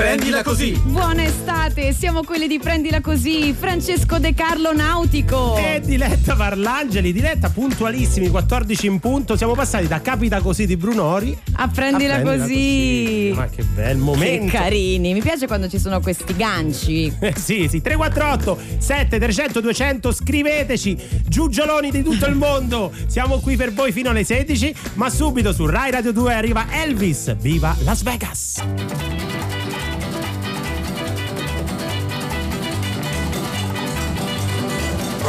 Prendila così. Buona estate, siamo quelli di Prendila così. Francesco De Carlo Nautico. E Diletta Parlangeli, Diletta puntualissimi, 14 in punto. Siamo passati da Capita così di Brunori a Prendila, a prendila così. Ma che bel momento. Che carini, mi piace quando ci sono questi ganci. Eh, sì, sì, 348 7300 200, scriveteci, giugioloni di tutto il mondo. Siamo qui per voi fino alle 16, ma subito su Rai Radio 2 arriva Elvis. Viva Las Vegas!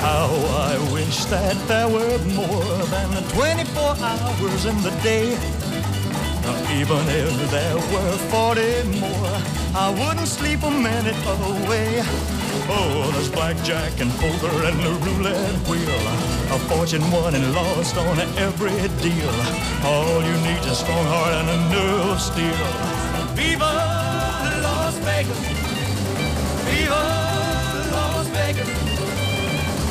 How I wish that there were more than 24 hours in the day. Now, even if there were 40 more, I wouldn't sleep a minute away. Oh, there's blackjack and poker and the roulette wheel. A fortune won and lost on every deal. All you need is a strong heart and a of steel. Viva Las Vegas! Viva Las Vegas!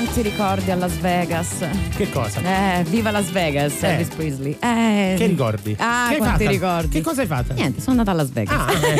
Quanti ricordi a Las Vegas. Che cosa? Eh, viva Las Vegas, Eh. Elvis Presley. Eh. Che ricordi? Ah, Che quanti ricordi. Che cosa hai fatto? Niente, sono andata a Las Vegas. Ah, eh.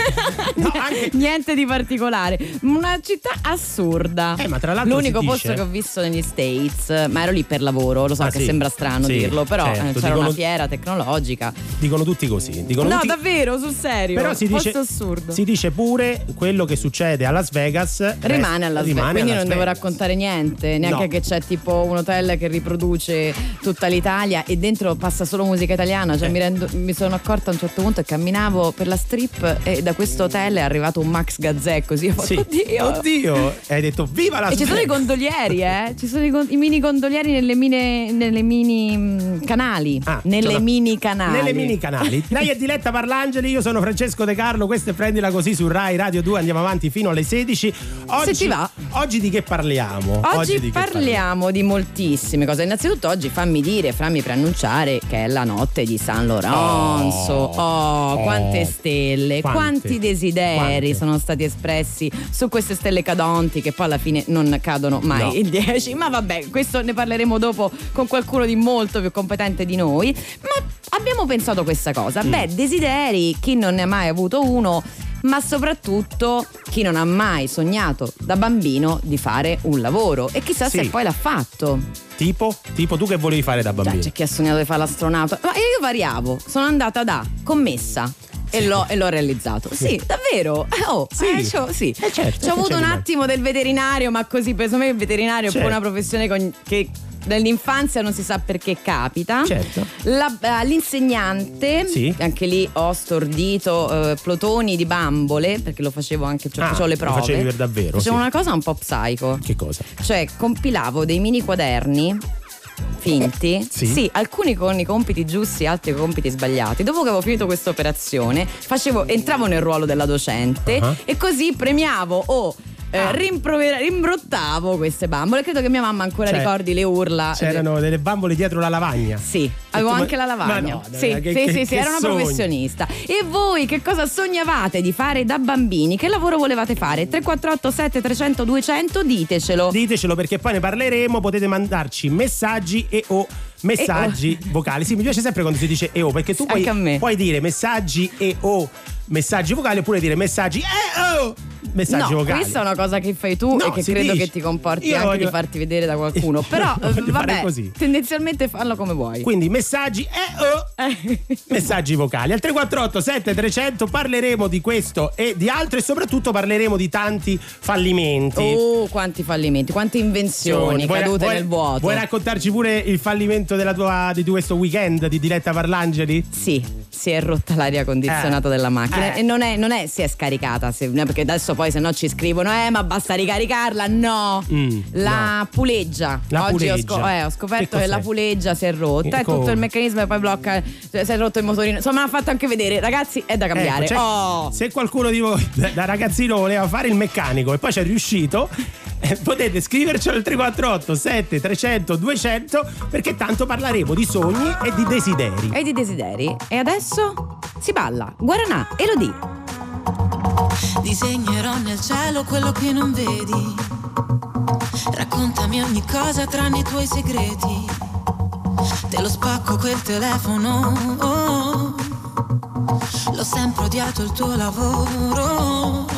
No, anche- Niente di particolare. Una città assurda. Eh, ma tra l'altro L'unico posto dice- che ho visto negli States, ma ero lì per lavoro, lo so Ah, che sì. sembra strano Sì, dirlo, però certo, eh, c'era dicono- una fiera tecnologica. Dicono tutti così. Dicono No, tutti... davvero, sul serio. Però si dice, posto assurdo. si dice pure quello che succede a Las Vegas Rimane a Las Vegas, quindi non devo raccontare niente, neanche No. che c'è tipo un hotel che riproduce tutta l'Italia e dentro passa solo musica italiana, cioè Eh. mi, rendo- mi sono accorta a un certo punto che camminavo per la strip e da questo hotel è arrivato un Max Gazzè così ho fatto Sì. oddio. Oddio, e hai detto viva Las E ci sono i gondolieri, eh? Ci sono i, i mini gondolieri nelle, mine- nelle mini mm, canali. Ah, nelle cioè, mini canali. Nelle mini canali. Lei è Diletta Parlangeli, io sono Francesco De Carlo, questo è Prendila Così su Rai Radio 2, andiamo avanti fino alle 16. Oggi, Se ti va. Oggi di che parliamo? Oggi, di che parliamo di moltissime cose. Innanzitutto oggi fammi dire, fammi preannunciare che è la notte di San Lorenzo. Oh, Oh, quante stelle, quante, quanti desideri quante. sono stati espressi su queste stelle cadonti che poi alla fine non cadono mai No. il 10. Ma vabbè, questo ne parleremo dopo con qualcuno di molto più competente di noi. Ma abbiamo pensato questa cosa. Mm. Beh, desideri, chi non ne ha mai avuto uno ma soprattutto chi non ha mai sognato da bambino di fare un lavoro e chissà Sì. se poi l'ha fatto. Tipo? Tipo tu che volevi fare da Già, bambino? c'è chi ha sognato di fare l'astronauta, ma io variavo, sono andata da commessa. E l'ho, e l'ho realizzato. Sì, davvero. Eh, Oh, Sì. eh, c'ho- sì. Eh, certo, Ci ho avuto un attimo del veterinario, ma così per me il veterinario è Certo. poi una professione con- che nell'infanzia non si sa perché capita. Certo. La- eh, l'insegnante, Sì. anche lì ho stordito eh, plotoni di bambole, perché lo facevo anche, cioè Ah, facevo le lo prove. facevi per davvero, Facevo sì. una cosa un po' psycho. Che cosa? Cioè, compilavo dei mini quaderni finti, Sì. alcuni con i compiti giusti, altri con i compiti sbagliati. Dopo che avevo finito questa operazione, facevo, entravo nel ruolo della docente Ah. e così premiavo o Ah. rimprovera- rimbrottavo queste bambole. Credo che mia mamma ancora Cioè, ricordi le urla. C'erano delle bambole dietro la lavagna. Sì, avevo anche la lavagna. no, sì, che- sì, che- sì, era una sogno. professionista. E voi che cosa sognavate di fare da bambini? Che lavoro volevate fare? 348 7300 200 ditecelo. Ditecelo perché poi ne parleremo, potete mandarci messaggi e o messaggi vocali. Sì, mi piace sempre quando si dice e o perché tu puoi, puoi dire messaggi e o messaggi vocali oppure dire messaggi e o messaggi no, vocali. questa è una cosa che fai tu No, e che credo dice. che ti comporti Io anche voglio- di farti vedere da qualcuno. Però, eh, vabbè, così. tendenzialmente fallo come vuoi. Quindi messaggi Eh. messaggi vocali. Al 348 7300 parleremo di questo e di altro e soprattutto parleremo di tanti fallimenti. Oh, quanti fallimenti, quante invenzioni Vuoi- cadute vuoi- nel vuoto. Vuoi raccontarci pure il fallimento della tua, di questo weekend di Diletta Parlangeli? Sì, si è rotta l'aria condizionata Eh. della macchina Eh. e non è, non è si è scaricata, se- perché adesso poi se no ci scrivono, eh ma basta ricaricarla, no, Mm, la puleggia. La Oggi Ho, puleggia. scop- eh, ho scoperto Che che la puleggia si è rotta e tutto il meccanismo e poi blocca, cioè, si è rotto il motorino, insomma l'ha fatto anche vedere, ragazzi è da cambiare. Ecco, cioè, oh. Se qualcuno di voi da, da ragazzino voleva fare il meccanico e poi ci è riuscito, potete scriverci al 348 7300 200 perché tanto parleremo di sogni e di desideri. E di desideri. E adesso si balla, Guaranà, Elodie. Disegnerò nel cielo quello che non vedi. Raccontami ogni cosa tranne i tuoi segreti. Te lo spacco quel telefono. oh. L'ho sempre odiato il tuo lavoro.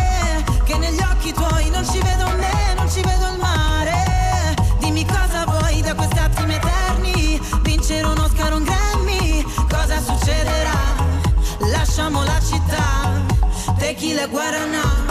che negli occhi tuoi non ci vedo me, non ci vedo il mare. Dimmi cosa vuoi da questi attimi eterni, vincere un Oscar un Grammy, cosa succederà? Lasciamo la città, tequila guaraná,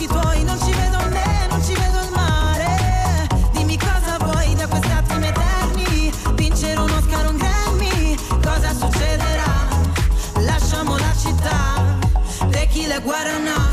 occhi tuoi non ci vedo me, non ci vedo il mare. Dimmi cosa vuoi da questi attimi eterni, vincere un Oscar un Grammy, cosa succederà? Lasciamo la città, tequila guaraná, guaraná,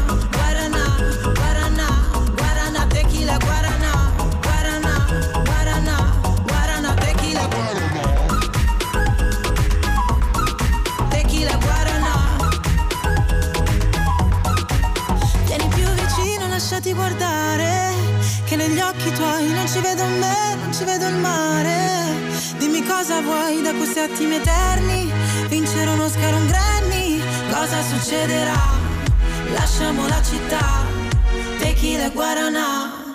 tuoi non ci vedo me, non ci vedo il mare. Dimmi cosa vuoi da questi attimi eterni, vincere un Oscar un Grammy, cosa succederà? Lasciamo la città, tequila guaraná. Tequila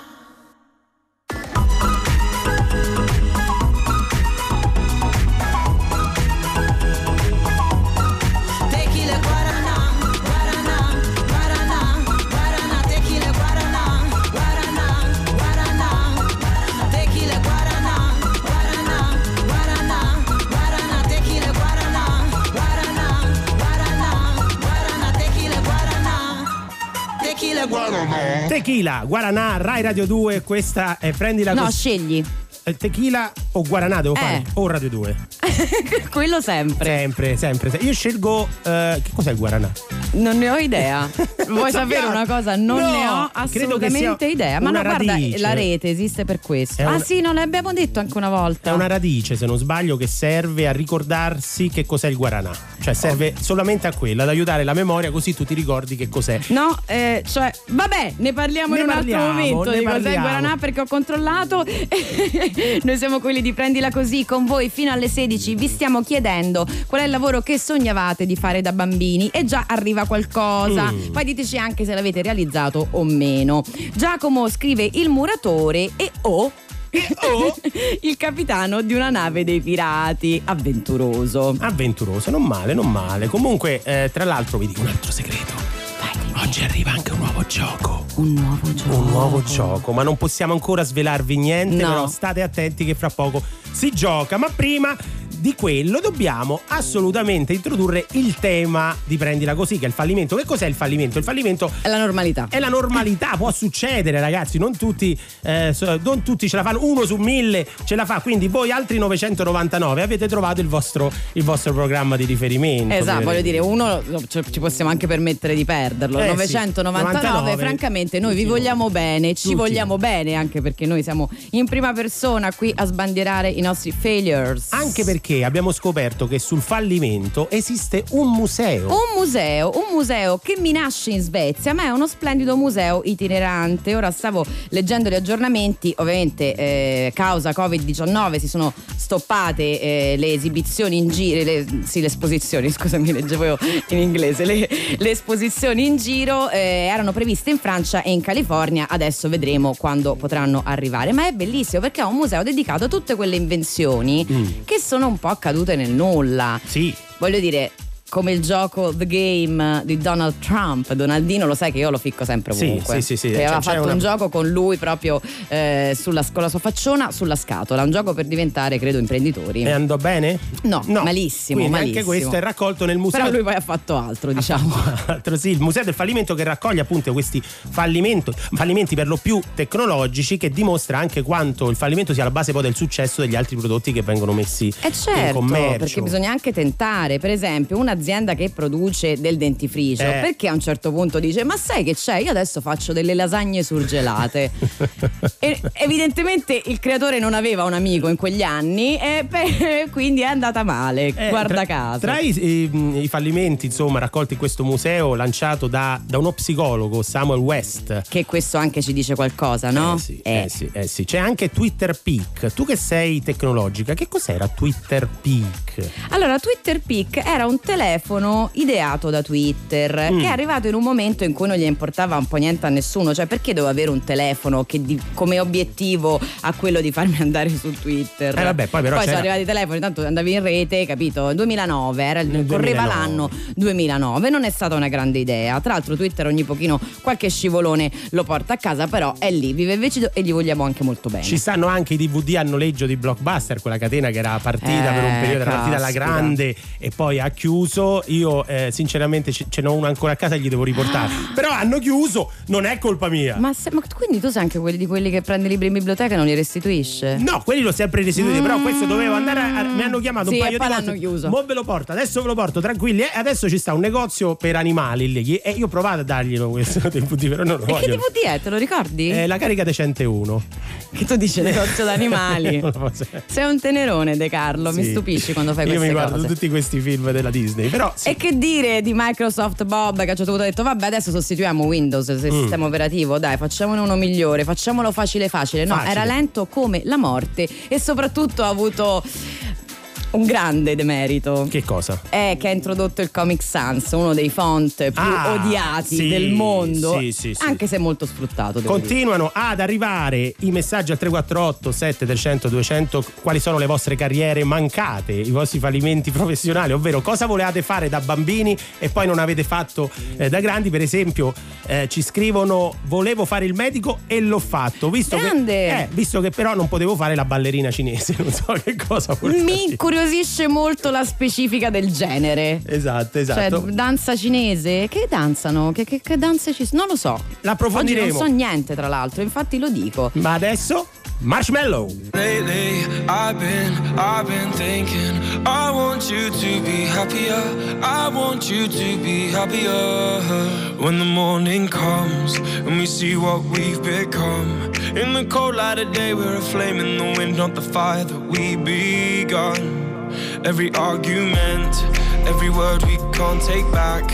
tequila guaraná. Tequila, Guaranà, Rai Radio 2, questa è Prendi la No, cos- scegli. Eh, Tequila o Guaranà devo Eh. fare o Radio 2? Quello sempre. Sempre, sempre. se- Io scelgo eh, che cos'è il Guaranà? Non ne ho idea. Vuoi sapere una cosa? Non No, ne ho assolutamente idea. Ma no, guarda, radice. la rete esiste per questo. È Ah un- sì, non l'abbiamo detto anche una volta. È una radice, se non sbaglio, che serve a ricordarsi che cos'è il Guaranà. Cioè serve solamente a quello, ad aiutare la memoria così tu ti ricordi che cos'è. No, eh, cioè, vabbè, ne parliamo Ne in un parliamo, altro momento di cos'è il parliamo. Guaranà perché ho controllato. Noi siamo quelli di Prendila Così con voi fino alle 16. Vi stiamo chiedendo qual è il lavoro che sognavate di fare da bambini e già arriva qualcosa. Mm. Poi diteci anche se l'avete realizzato o meno. Giacomo scrive il muratore e o. o? il capitano di una nave dei pirati, avventuroso. Avventuroso, non male, non male. Comunque, eh, tra l'altro, vi dico un altro segreto. Oggi arriva anche un gioco. Un nuovo gioco. Un nuovo gioco, ma non possiamo ancora svelarvi niente, No. però state attenti che fra poco si gioca. Ma prima di quello dobbiamo assolutamente introdurre il tema di prendila così, che è il fallimento. Che cos'è il fallimento? Il fallimento È la normalità. è la normalità, può succedere ragazzi, non tutti, eh, non tutti ce la fanno, uno su mille ce la fa, quindi voi altri 999 avete trovato il vostro, il vostro programma di riferimento. Esatto, voglio dire, uno ci possiamo anche permettere di perderlo. Eh sì, 999, 99, francamente, noi vi vogliamo bene, ci Tutti vogliamo bene anche perché noi siamo in prima persona qui a sbandierare i nostri failures. Anche perché abbiamo scoperto che sul fallimento esiste un museo. Un museo, un museo che mi nasce in Svezia, ma è uno splendido museo itinerante. Ora stavo leggendo gli aggiornamenti, ovviamente eh, causa Covid-19 si sono stoppate eh, le esibizioni in giro, le, sì le esposizioni, scusami, leggevo io in inglese, le, le esposizioni in giro eh, erano previste in Francia e in California, adesso vedremo quando potranno arrivare. Ma è bellissimo perché è un museo dedicato a tutte quelle invenzioni Mm. che sono un po' accadute nel nulla. Sì, voglio dire come il gioco The Game di Donald Trump Donaldino lo sai che io lo ficco sempre Sì, ovunque sì, sì, sì. Che Cioè, aveva c'è fatto una- un gioco con lui proprio eh, sulla, con la sua facciona sulla scatola un gioco per diventare credo imprenditori e andò bene? No, malissimo, Quindi malissimo. anche questo è raccolto nel museo. però lui poi ha fatto altro diciamo Altro sì, il museo del fallimento che raccoglie appunto questi fallimenti per lo più tecnologici che dimostra anche quanto il fallimento sia la base poi del successo degli altri prodotti che vengono messi Eh in certo, commercio. perché bisogna anche tentare. Per esempio, un'azienda che produce del dentifricio, Eh. perché a un certo punto dice: Ma sai che c'è? Io adesso faccio delle lasagne surgelate. e evidentemente il creatore non aveva un amico in quegli anni, e beh, quindi è andata male. Eh, guarda tra, caso. Tra i, i- i fallimenti, insomma, raccolti in questo museo lanciato da, da uno psicologo, Samuel West. Che questo anche ci dice qualcosa, no? Eh sì, eh sì, eh sì. C'è anche Twitter Peak. Tu che sei tecnologica, che cos'era Twitter Peak? Allora, Twitter Peak era un telefono ideato da Twitter Mm. che è arrivato in un momento in cui non gli importava un po' niente a nessuno. Cioè, perché dovevo avere un telefono che di- come obiettivo ha quello di farmi andare su Twitter? Eh, vabbè, poi però sono c'era- arrivati i telefoni, tanto andavi in rete, capito? 2009, era il- Nel correva 2009. l'anno 2009, non è stata una grande idea. Tra l'altro, Twitter ogni pochino qualche scivolone lo porta a casa, però è lì, vive e vecido e gli vogliamo anche molto bene. Ci stanno anche i DVD a noleggio di Blockbuster, quella catena che era partita Eh, per un periodo, era partita alla grande e poi ha chiuso. Io eh, sinceramente ce, ce n'ho uno ancora a casa e gli devo riportare. Però hanno chiuso, non è colpa mia. Ma, se- ma quindi tu sei anche quelli di quelli che prende i libri in biblioteca e non li restituisce? No, quelli l'ho sempre restituiti, però questo dovevo andare a, a- mi hanno chiamato Sì, un paio e poi di volte. chiuso. Mo ve lo porto, adesso ve lo porto tranquilli. E adesso ci sta un negozio per animali lì e io ho provato a darglielo questo DVD, però non lo E che. DVD è? Te lo ricordi? Eh, la carica decente 1. Che tu dici negozio d'animali. Sei un tenerone, De Carlo, mi Sì. stupisci quando fai Io queste mi guardo cose. tutti questi film della Disney, però sì. E che dire di Microsoft Bob che a un certo punto ha detto vabbè adesso sostituiamo Windows, il Mm. sistema operativo, dai facciamone uno migliore, facciamolo facile facile. No, Facile. era lento come la morte e soprattutto ha avuto un grande demerito. Che cosa? È che ha introdotto il Comic Sans, uno dei font più Ah, odiati sì, del mondo, sì, sì, sì. anche se molto sfruttato. devo dire. Continuano ad arrivare i messaggi al 348 7300 200 quali sono le vostre carriere mancate, i vostri fallimenti professionali, ovvero cosa volevate fare da bambini e poi non avete fatto eh, da grandi, per esempio eh, ci scrivono volevo fare il medico e l'ho fatto, visto Grande! che, eh, visto che però non potevo fare la ballerina cinese, non so che cosa voleva Mi dire. Incuriosisce molto la specifica del genere. Esatto, Cioè, esatto. danza cinese? Che danzano? Che, che- che danze ci sono? Non lo so. Oggi L'approfondiremo. non so niente, tra l'altro, infatti lo dico. Ma adesso Marshmallow. Lately, I've been, I've been thinking. I want you to be happier. I want you to be happier. When the morning comes and we see what we've become. In the cold light of day, we're a flame in the wind, not the fire that we begun. Every argument, every word we can't take back.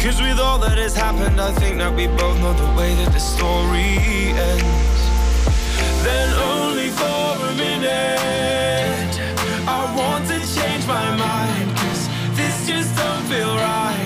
Cause with all that has happened, I think that we both know the way that the story ends. Then only for a minute, I want to change my mind. Cause this just don't feel right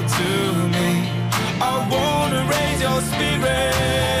spirit.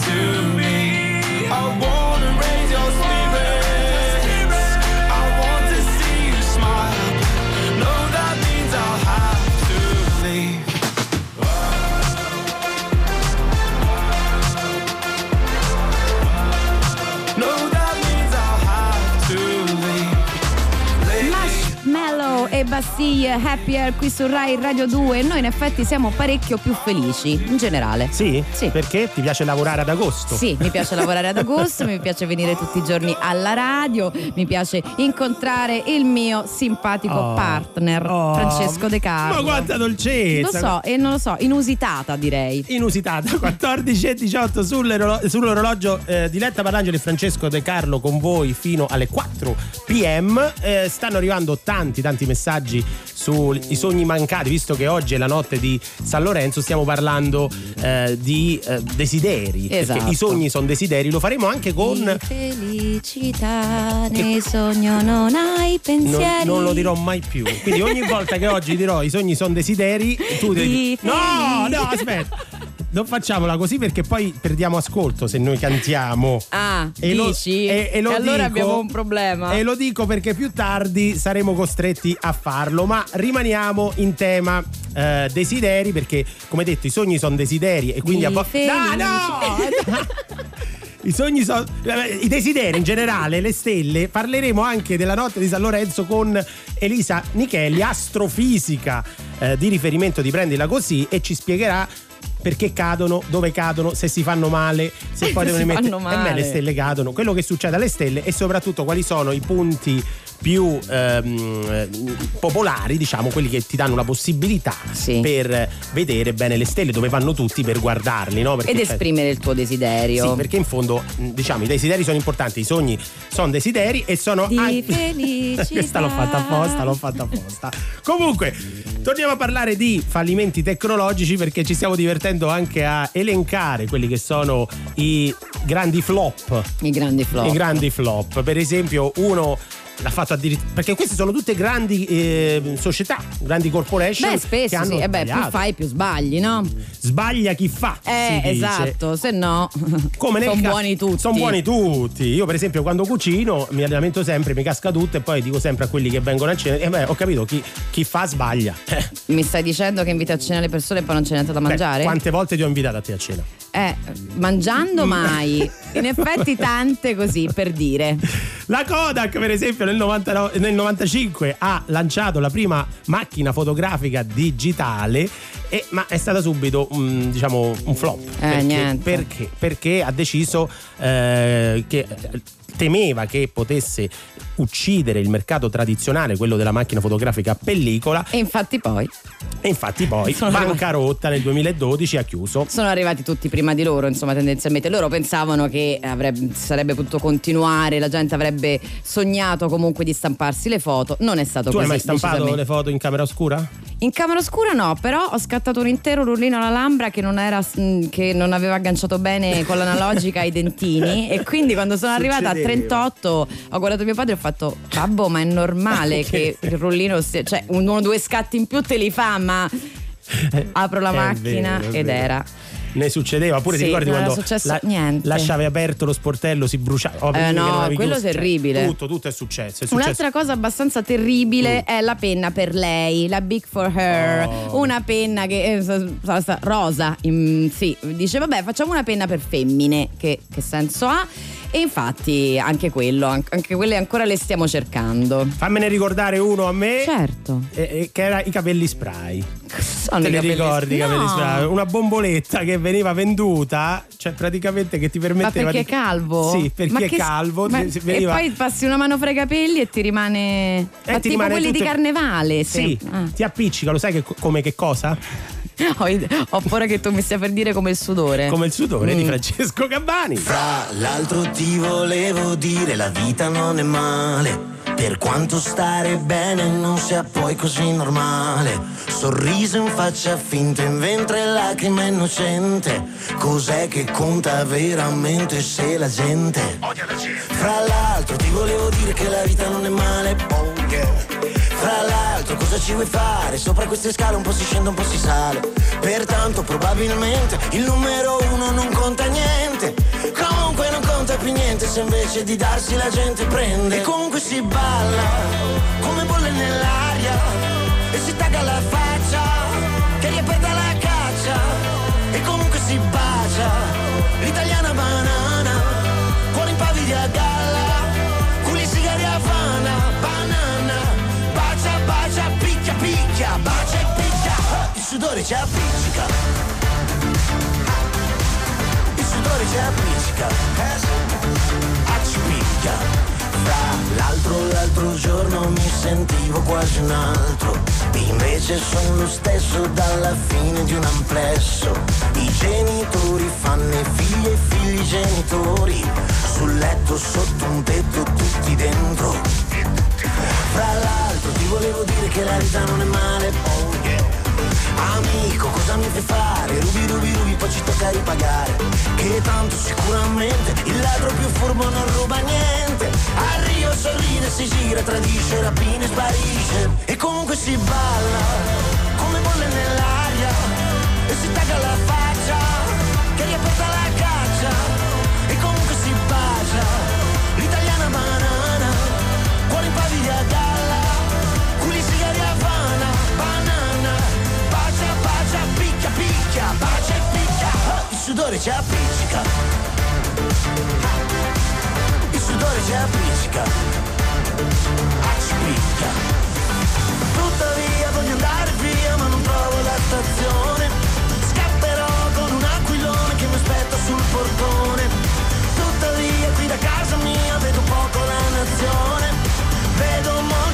e Bastille Happier qui su Rai Radio 2. Noi in effetti siamo parecchio più felici in generale. Sì? Sì. Perché ti piace lavorare ad agosto? Sì, mi piace lavorare ad agosto, mi piace venire tutti i giorni alla radio, mi piace incontrare il mio simpatico Oh. partner Oh. Francesco De Carlo. Ma quanta dolcezza! Lo so, e non lo so, inusitata direi. inusitata 14 e 18 sull'orologio, sull'orologio eh, Diletta Parlangeli e Francesco De Carlo con voi fino alle 4 pm Eh, stanno arrivando tanti tanti messaggi sui sogni mancati visto che oggi è la notte di San Lorenzo stiamo parlando eh, di eh, desideri Esatto. i sogni sono desideri lo faremo anche con Di felicità nel sogno non hai non, pensieri. non lo dirò mai più. Quindi ogni volta che oggi dirò i sogni sono desideri, tu devi. No, no, aspetta. Non facciamola così perché poi perdiamo ascolto se noi cantiamo. Ah, E lo- dici? e- e lo allora dico- abbiamo un problema. E lo dico perché più tardi saremo costretti a farlo, ma rimaniamo in tema eh, desideri perché come detto i sogni sono desideri e quindi Di a volte... No, no! I sogni sono. I desideri in generale, le stelle. Parleremo anche della notte di San Lorenzo con Elisa Nichelli, astrofisica eh, di riferimento di Prendila Così, e ci spiegherà perché cadono, dove cadono, se si fanno male, se poi Se devono mettere. E beh, le male. stelle cadono, quello che succede alle stelle e soprattutto quali sono i punti più ehm, popolari, diciamo, quelli che ti danno la possibilità Sì. per vedere bene le stelle, dove vanno tutti per guardarli, no? Perché Ed esprimere il tuo desiderio. Sì, perché in fondo, diciamo, i desideri sono importanti, i sogni sono desideri e sono Di anche- felicità. Questa l'ho fatta apposta, l'ho fatta apposta. Comunque, torniamo a parlare di fallimenti tecnologici perché ci stiamo divertendo anche a elencare quelli che sono i grandi flop. I grandi flop. I grandi flop. Per esempio, uno l'ha fatto addirittura perché queste sono tutte grandi eh, società, grandi corporation Beh, spesso sì, e beh, più fai più sbagli, no? Sbaglia chi fa. Eh, esatto, se no Come nel sono ca- buoni tutti. Sono buoni tutti. Io, per esempio, quando cucino mi lamento sempre, mi casca tutto e poi dico sempre a quelli che vengono a cena: eh, beh, ho capito, chi, chi fa sbaglia. Eh, Mi stai dicendo che inviti a cena le persone e poi non n'è andato da beh, mangiare? quante volte ti ho invitato a te a cena? Eh, mangiando mai. In effetti tante così, per dire. La Kodak, per esempio, nel, 99 nel 95 ha lanciato la prima macchina fotografica digitale. e- ma è stata subito un, diciamo, un flop. perché, niente. perché? Perché ha deciso eh, che temeva che potesse uccidere il mercato tradizionale, quello della macchina fotografica a pellicola, E infatti poi e infatti poi, Sono arrivati- bancarotta nel 2012, ha chiuso. sono arrivati tutti prima di loro, insomma, tendenzialmente. Loro pensavano che avrebbe- sarebbe potuto continuare, la gente avrebbe sognato comunque di stamparsi le foto. Non è stato Tu così. hai mai stampato le foto in camera oscura? In camera oscura no, però ho scattato un intero rullino alla lambra che non, era, mm, che non aveva agganciato bene con l'analogica ai dentini e quindi quando sono arrivata a Succedeva. 38 ho guardato mio padre e ho fatto babbo ma è normale che il rullino stia, cioè uno o due scatti in più te li fa ma apro la macchina vero, ed era Ne succedeva pure, Sì, ti ricordi quando successo niente. lasciavi aperto lo sportello, si bruciava? Oh, Eh, no, quello chiuso, terribile. tutto, tutto è successo. È successo. Un'altra cosa abbastanza terribile Mm. è la penna per lei, la Big for Her, Oh. una penna che eh, sa- sa- sa- rosa, mm, sì, dice vabbè facciamo una penna per femmine, che, che senso ha? E infatti anche quello, an- anche quelle ancora le stiamo cercando. Fammene ricordare uno a me. Certo. eh, che era i capelli spray. Sono Te li ricordi i capelli No. spray? Una bomboletta che veniva venduta, cioè praticamente che ti Ma permetteva perché è di. calvo? Sì, per Ma chi è che- calvo. ma- ti- E veniva- poi passi una mano fra i capelli e ti rimane. eh, ma ti tipo rimane quelli di tutto- carnevale. Sì, Ah. ti appiccica, lo sai che, come che cosa? Ho, ho paura che tu mi stia per dire come il sudore. Come il sudore di Mm. Francesco Gabbani. Fra l'altro ti volevo dire la vita non è male Per quanto stare bene non sia poi così normale. Sorriso in faccia finta in ventre lacrime innocente. Cos'è che conta veramente se la gente. Fra l'altro ti volevo dire che la vita non è male oh yeah. Fra l'altro cosa ci vuoi fare? Sopra queste scale un po' si scende un po' si sale. Pertanto probabilmente il numero uno non conta niente Comunque non conta più niente se invece di darsi la gente prende. E comunque si balla come bolle nell'aria. E si tagga la faccia che ripeta la caccia. E comunque si bacia l'italiana banana. Galla Culi sigari a picchia Bacia e picchia. Il sudore ci appiccica Il sudore ci appiccica Eh sì. Ah, ci picchia Fra l'altro l'altro giorno mi sentivo quasi un altro. Invece sono lo stesso dalla fine di un amplesso. I genitori fanno i figli e figli genitori. Sul letto sotto un tetto tutti dentro. Fra l'altro ti volevo dire che la vita non è male oh yeah. Amico, cosa mi fai fare? Rubi, rubi, rubi, poi ci tocca ripagare. Che tanto sicuramente il ladro più furbo non ruba niente. Rio sorride, si gira, tradisce, rapina e sparisce. E comunque si balla come bolle nell'aria. E si tagga la faccia che riaperta la caccia sudore ci appiccica. Il sudore ci appiccica. Ci picchia Tuttavia voglio andare via ma non trovo la stazione Scapperò con un aquilone che mi aspetta sul portone. Tuttavia qui da casa mia vedo poco la nazione. Vedo parte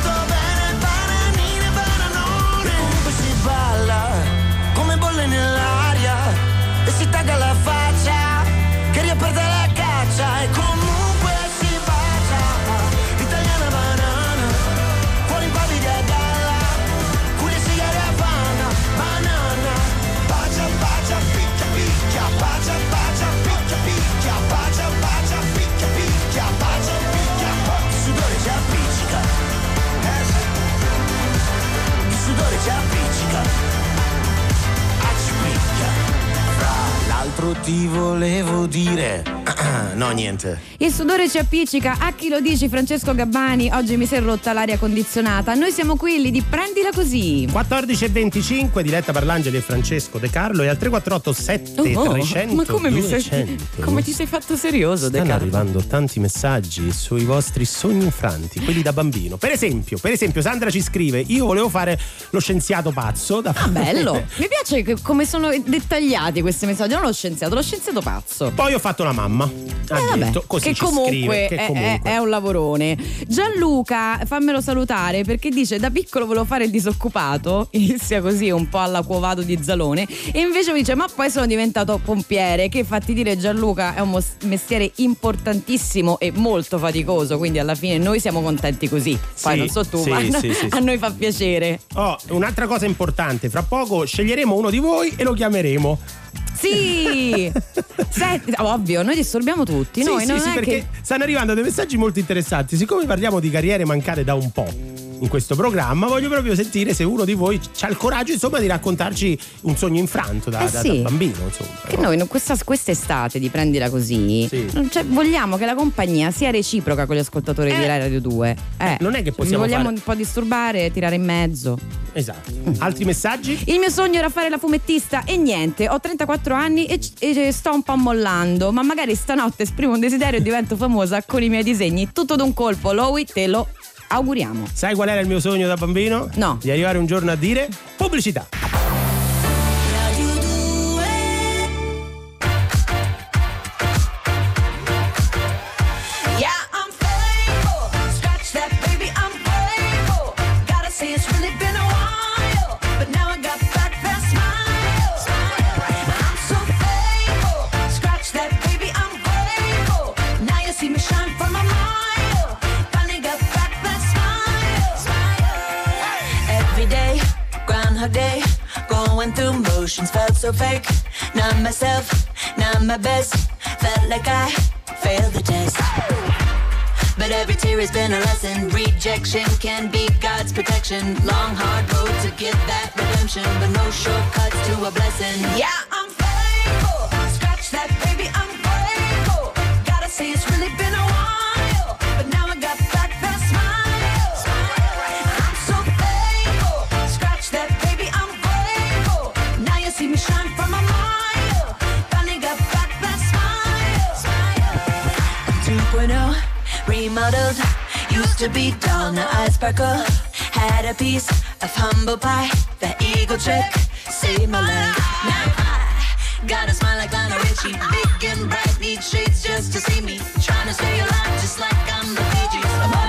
ti volevo dire. no, niente. Il sudore ci appiccica. A chi lo dici, Francesco Gabbani? Oggi mi si è rotta l'aria condizionata. Noi siamo quelli di prendila così. 14 e 25, Diletta Parlangeli e Francesco De Carlo e al 348 7300 ma come, mi sei, 200. come ti sei fatto serioso, De Stanno Carlo? arrivando tanti messaggi sui vostri sogni infranti, quelli da bambino. Per esempio, per esempio, Sandra ci scrive: Io volevo fare lo scienziato pazzo. Da... Ah, bello. Mi piace come sono dettagliati questi messaggi. Non lo scienziato, lo scienziato pazzo. Poi ho fatto la mamma. Ha Eh, vabbè, detto così che comunque, scrive, che è- comunque. È, è un lavorone. Gianluca, fammelo salutare perché dice da piccolo volevo fare il disoccupato, inizia così un po' alla Cuovato di Zalone e invece mi dice ma poi sono diventato pompiere che fatti dire Gianluca è un mestiere importantissimo e molto faticoso, quindi alla fine noi siamo contenti così. Poi Sì, non so tu, sì, ma sì, a noi fa piacere. Oh, un'altra cosa importante, fra poco sceglieremo uno di voi e lo chiameremo. Sì! Senti, ovvio, noi disturbiamo tutti. Sì, noi sì, non sì, è perché che stanno arrivando dei messaggi molto interessanti. Siccome parliamo di carriere mancate da un po' in questo programma, voglio proprio sentire se uno di voi ha il coraggio, insomma, di raccontarci un sogno infranto da, Eh da- sì. da bambino. Insomma. Che noi in questa, quest'estate di prendila così, Sì. cioè, vogliamo che la compagnia sia reciproca con gli ascoltatori di Eh. Rai Radio 2. Eh, non è che possiamo vogliamo fare- un po' disturbare, tirare in mezzo. Esatto. Altri messaggi? Il mio sogno era fare la fumettista e niente, ho 34 anni e, e sto un po' mollando, ma magari stanotte esprimo un desiderio e divento famosa con i miei disegni. Tutto d'un colpo, Lowy, te lo auguriamo. Sai qual era il mio sogno da bambino? No. Di arrivare un giorno a dire pubblicità. So fake. Not myself, not my best. Felt like I failed the test. But every tear has been a lesson. Rejection can be God's protection. Long, hard road to get that redemption. But no shortcuts to a blessing. Yeah, to be dull, now I sparkle. Had a piece of humble pie. The eagle trick saved my life. Now I got a smile like Lionel Richie. Big and bright, need shades just to see me. Trying to stay alive just like I'm the Bee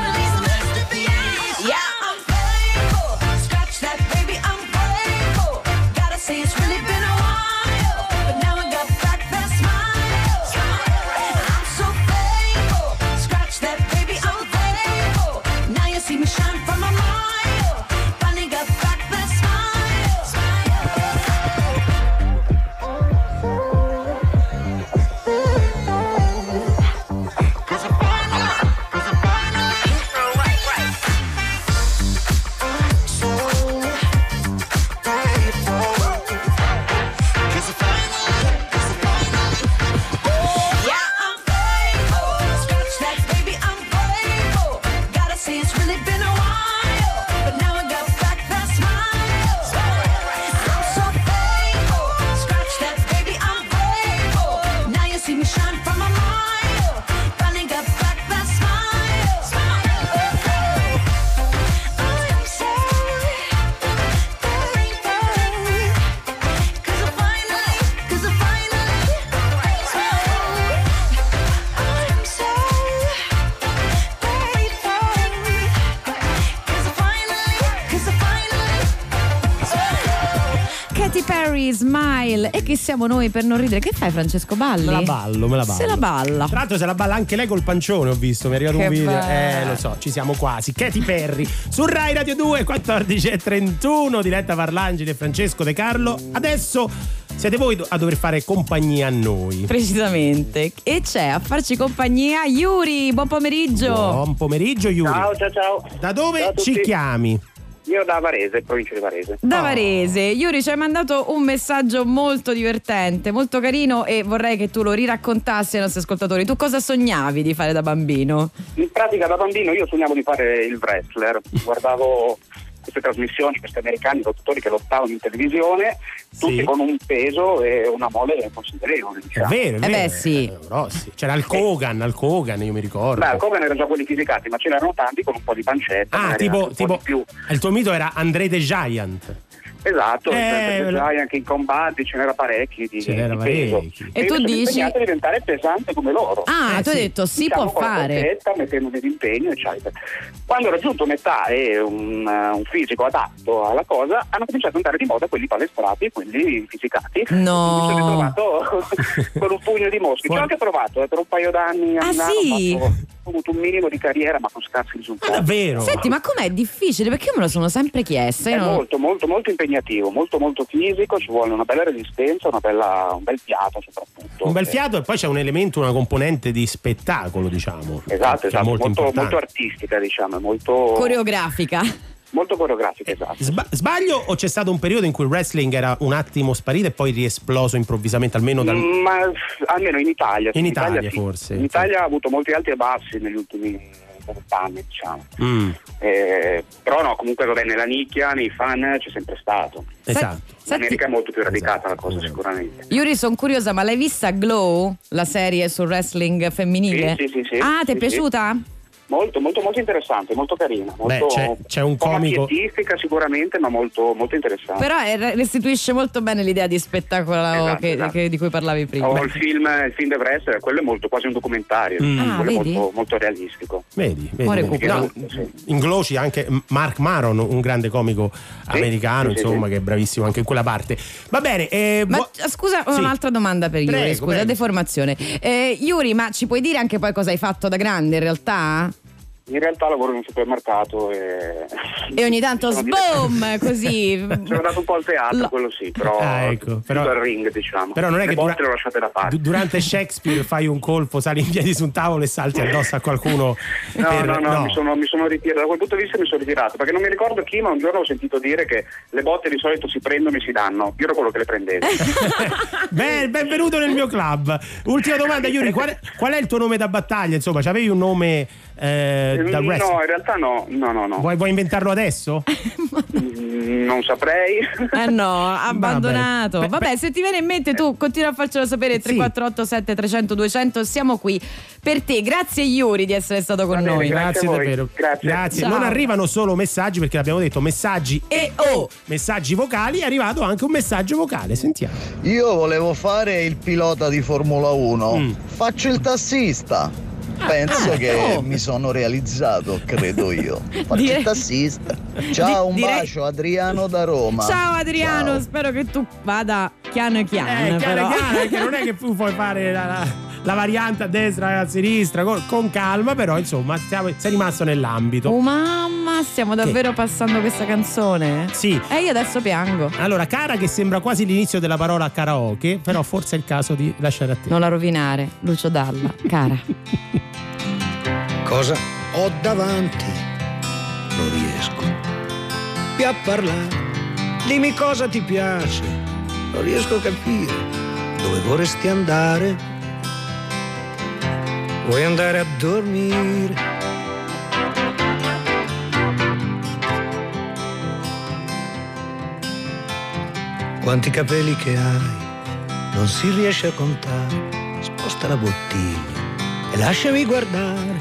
E che siamo noi per non ridere? Che fai, Francesco Balli? Me la ballo, me la ballo. Se la balla. Tra l'altro se la balla anche lei col pancione, ho visto, mi è arrivato Che un video. bello. Eh, lo so, ci siamo quasi. Katy Perry su Rai Radio 2 14.31, diretta Parlangeli e Francesco De Carlo. Adesso siete voi a dover fare compagnia a noi. Precisamente. E c'è a farci compagnia Yuri. Buon pomeriggio. Buon pomeriggio, Yuri. Ciao, ciao, ciao. Da dove Ciao ci chiami? Io da Varese, provincia di Varese. Da Oh. Varese, Yuri ci hai mandato un messaggio molto divertente, molto carino e vorrei che tu lo riraccontassi ai nostri ascoltatori. Tu cosa sognavi di fare da bambino? In pratica da bambino io sognavo di fare il wrestler. Guardavo queste trasmissioni, questi americani lottatori che lottavano in televisione, tutti Sì. con un peso e una mole considerevole. È Diciamo. vero, è Eh vero. beh, sì. Eh, grossi. C'era il Kogan, al Kogan, io mi ricordo. Beh, come erano già quelli fisicati, ma ce n'erano tanti con un po' di pancetta. Ah, tipo, tipo il tuo mito era André the Giant. Esatto, Eh, lo- anche in combatti ce n'era parecchi di, Ce n'era di peso. parecchi. E tu dici- impegnato a diventare pesante come loro. Ah, Eh, tu hai sì. detto si diciamo, può fare. forchetta, mettendomi d'impegno, eccetera. Quando ho raggiunto metà e un, eh, un fisico adatto alla cosa, hanno cominciato ad andare di moda quelli palestrati e quelli fisicati. No. Mi sono ritrovato con un pugno di mosche. Ci ho anche provato eh, per un paio d'anni a Ah, Milano, sì? ho, fatto- avuto un minimo di carriera, ma con scarsi Ma risultati. davvero? Senti, ma com'è difficile? Perché io me lo sono sempre chiesta. È non- molto, molto, molto impegnativo, molto, molto fisico, ci vuole una bella resistenza, una bella- un bel fiato soprattutto. Un bel Eh, fiato e poi c'è un elemento, una componente di spettacolo, diciamo. Esatto, esatto, molto, molto, molto artistica, diciamo, molto, Coreografica. Molto coreografica, esatto. Sba- sbaglio o c'è stato un periodo in cui il wrestling era un attimo sparito e poi riesploso improvvisamente, almeno dal... Mm, Ma almeno in Italia. sì, In Italia, sì. forse, In sì. Italia ha avuto molti alti e bassi negli ultimi anni, diciamo. Mm, Eh, però no, comunque va bene, nella nicchia, nei fan c'è sempre stato. esatto. In Senti, America è molto più radicata la cosa, Esatto. sicuramente. Yuri, sono curiosa, ma l'hai vista Glow, la serie sul wrestling femminile? Sì, sì, sì, sì. Ah, ti è Sì, piaciuta? Molto, molto, molto interessante, molto carina. Beh, Molto, c'è- c'è un comico- macchiettistica sicuramente, ma molto, molto interessante. Però eh, restituisce molto bene l'idea di spettacolo Esatto, che- esatto. che- di cui parlavi prima. O il film, il film The Wrestler, quello è molto, quasi un documentario, Mm. Ah, quello è vedi? molto, molto realistico. Vedi, vedi, vedi. No, Sì. in Glow c'è anche Mark Maron, un grande comico americano, sì, sì, insomma, sì. che è bravissimo anche in quella parte. Va bene, eh, Ma eh, scusa, ho Sì. un'altra domanda per Yuri, Prego, scusa, prego. deformazione. Eh, Yuri, ma ci puoi dire anche poi cosa hai fatto da grande in realtà? In realtà lavoro in un supermercato e... E ogni tanto sboom, così. Sono andato un po' al teatro, Lo- quello sì, però, Ah, ecco, però- al ring, diciamo. Però non è Le che dura- le lasciate da parte. du- durante Shakespeare fai un colpo, sali in piedi su un tavolo e salti addosso a qualcuno. No, per- no, no, Mi, sono, mi sono ritirato. Da quel punto di vista mi sono ritirato perché non mi ricordo chi, ma un giorno ho sentito dire che le botte di solito si prendono e si danno. Io ero quello che le prendevo. Beh, benvenuto nel mio club. Ultima domanda, Yuri, qual è, qual è il tuo nome da battaglia? Insomma, c'avevi un nome eh, da no, wrestling? in realtà no, no, no, no. Vuoi, vuoi inventarlo adesso? Mm, Non saprei. Eh no, abbandonato. Vabbè. Vabbè, se ti viene in mente tu continua a farcelo sapere Sì. 348 7300 200 siamo qui per te. Grazie Yuri di essere stato con bene, noi. grazie. Grazie davvero. Grazie. Ciao. Non arrivano solo messaggi perché l'abbiamo detto, messaggi E oh, messaggi vocali, è arrivato anche un messaggio vocale, sentiamo. Io volevo fare il pilota di Formula 1. Mm. Faccio il tassista. Penso ah, che oh. mi sono realizzato, credo io. Faccio il tassista. Ciao, un direi- bacio, Adriano da Roma. ciao Adriano, Ciao. spero che tu vada chiano chiano. Eh, chiaro, però. chiaro, perché non è che tu puoi fare la, la- la variante a destra e a sinistra con, con calma, però insomma stiamo- sei rimasto nell'ambito. Oh mamma, stiamo davvero passando questa canzone? Sì. E io adesso piango. Allora, cara che sembra quasi l'inizio della parola karaoke, però forse è il caso di lasciare a te. Non la rovinare, Lucio Dalla, cara. Cosa ho davanti? Non riesco più a parlare. Dimmi cosa ti piace. Non riesco a capire dove vorresti andare. Vuoi andare a dormire? Quanti capelli che hai non si riesce a contare. Sposta la bottiglia e lasciami guardare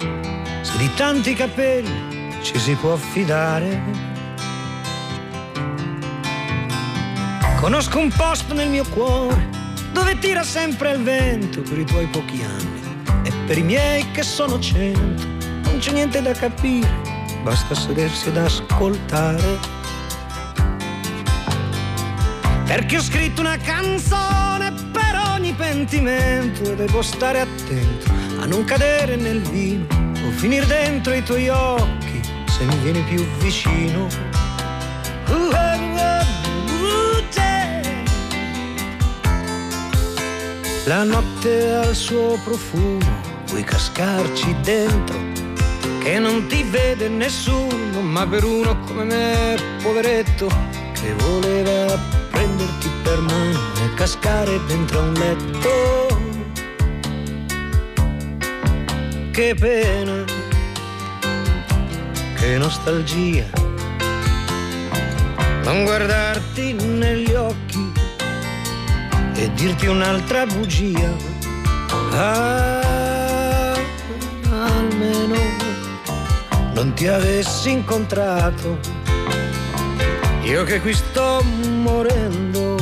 se di tanti capelli ci si può fidare. Conosco un posto nel mio cuore dove tira sempre il vento per i tuoi pochi anni per i miei che sono cento. Non c'è niente da capire, basta sedersi ad ascoltare. Perché ho scritto una canzone per ogni pentimento e devo stare attento a non cadere nel vino o finire dentro i tuoi occhi se mi vieni più vicino. La notte ha il suo profumo, vuoi cascarci dentro, che non ti vede nessuno, ma per uno come me, poveretto, che voleva prenderti per mano e cascare dentro un letto. Che pena, che nostalgia, non guardarti negli occhi e dirti un'altra bugia. Ah, almeno non ti avessi incontrato. Io che qui sto morendo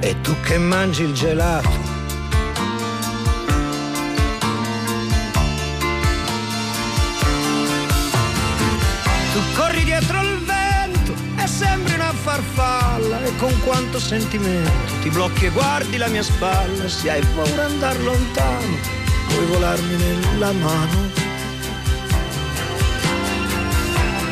e tu che mangi il gelato. Tu corri dietro il vento e sembri una farfalla e con quanto sentimento ti blocchi e guardi la mia spalla se hai paura andar lontano puoi volarmi nella mano.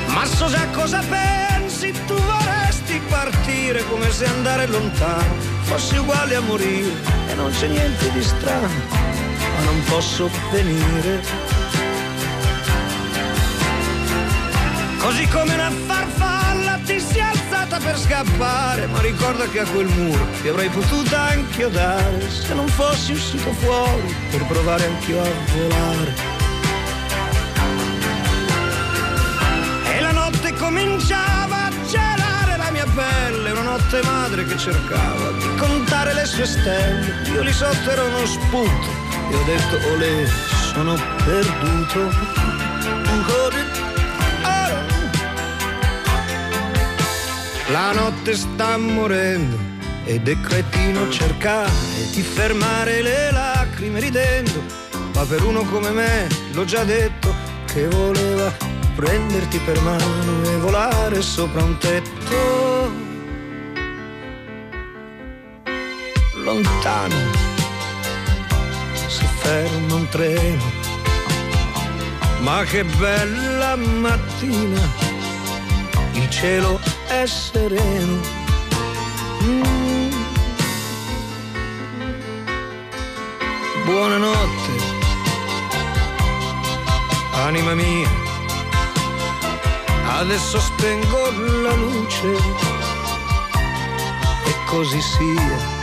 Ma so già cosa pensi tu vorresti partire come se andare lontano fossi uguale a morire e non c'è niente di strano ma non posso venire. Così come una farfalla ti sei alzata per scappare, ma ricorda che a quel muro ti avrei potuto anche dare se non fossi uscito fuori per provare anch'io a volare. E la notte cominciava a gelare la mia pelle, una notte madre che cercava di contare le sue stelle. Io lì sotto ero uno spunto e ho detto olè, sono perduto. Ancora La notte sta morendo ed è cretino cercare di fermare le lacrime ridendo, ma per uno come me, l'ho già detto, che voleva prenderti per mano e volare sopra un tetto. Lontano si ferma un treno, ma che bella mattina, il cielo è sereno. Mm. Buonanotte, anima mia, adesso spengo la luce e così sia.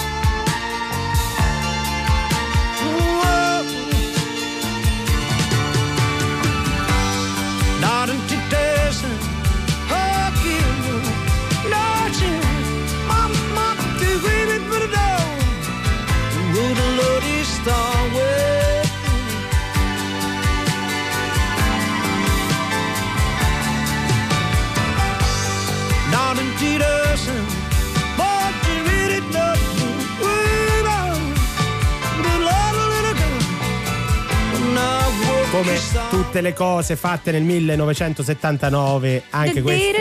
Tutte le cose fatte nel 1979, anche questa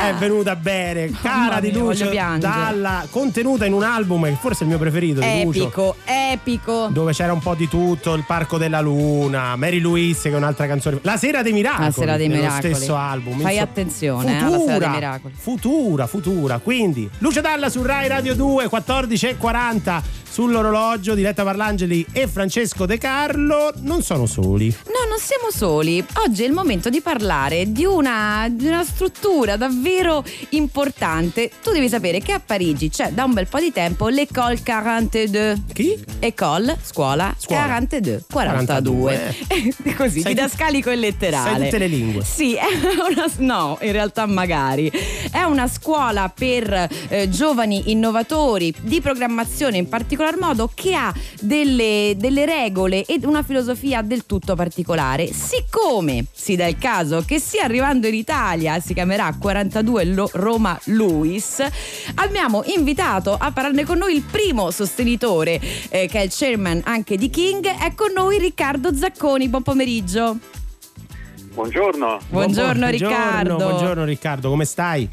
è venuta bene. Cara di Lucio. Dalla, contenuta in un album che forse è il mio preferito di Lucio. Epico, epico. Dove c'era un po' di tutto, il Parco della Luna, Mary Louise che è un'altra canzone. La Sera dei Miracoli. La Sera dei Miracoli. stesso album. Fai Insomma, attenzione, eh, alla Futura, Sera dei Miracoli. futura, futura. Quindi Lucio Dalla su Rai Radio 2, 14.40 sull'orologio. Diletta Parlangeli e Francesco De Carlo non sono soli. No, non siamo soli. Oggi è il momento di parlare di una, di una struttura davvero importante. Tu devi sapere che a Parigi c'è da un bel po' di tempo l'École 42. Chi? École, scuola, Scuola. 42, 42. Così, Sai didascalico e letterale. sai tutte le lingue. Sì, è una, no, in realtà magari. È una scuola per eh, giovani innovatori di programmazione in particolar modo che ha delle, delle regole ed una filosofia del tutto particolare. Siccome si dà il caso che stia arrivando in Italia, si chiamerà 42 Lo- Roma Luis, abbiamo invitato a parlarne con noi il primo sostenitore, eh, che è il chairman anche di King, è con noi Riccardo Zacconi. Buon pomeriggio. Buongiorno. Buongiorno, Buon- Riccardo. Buongiorno Riccardo, come stai?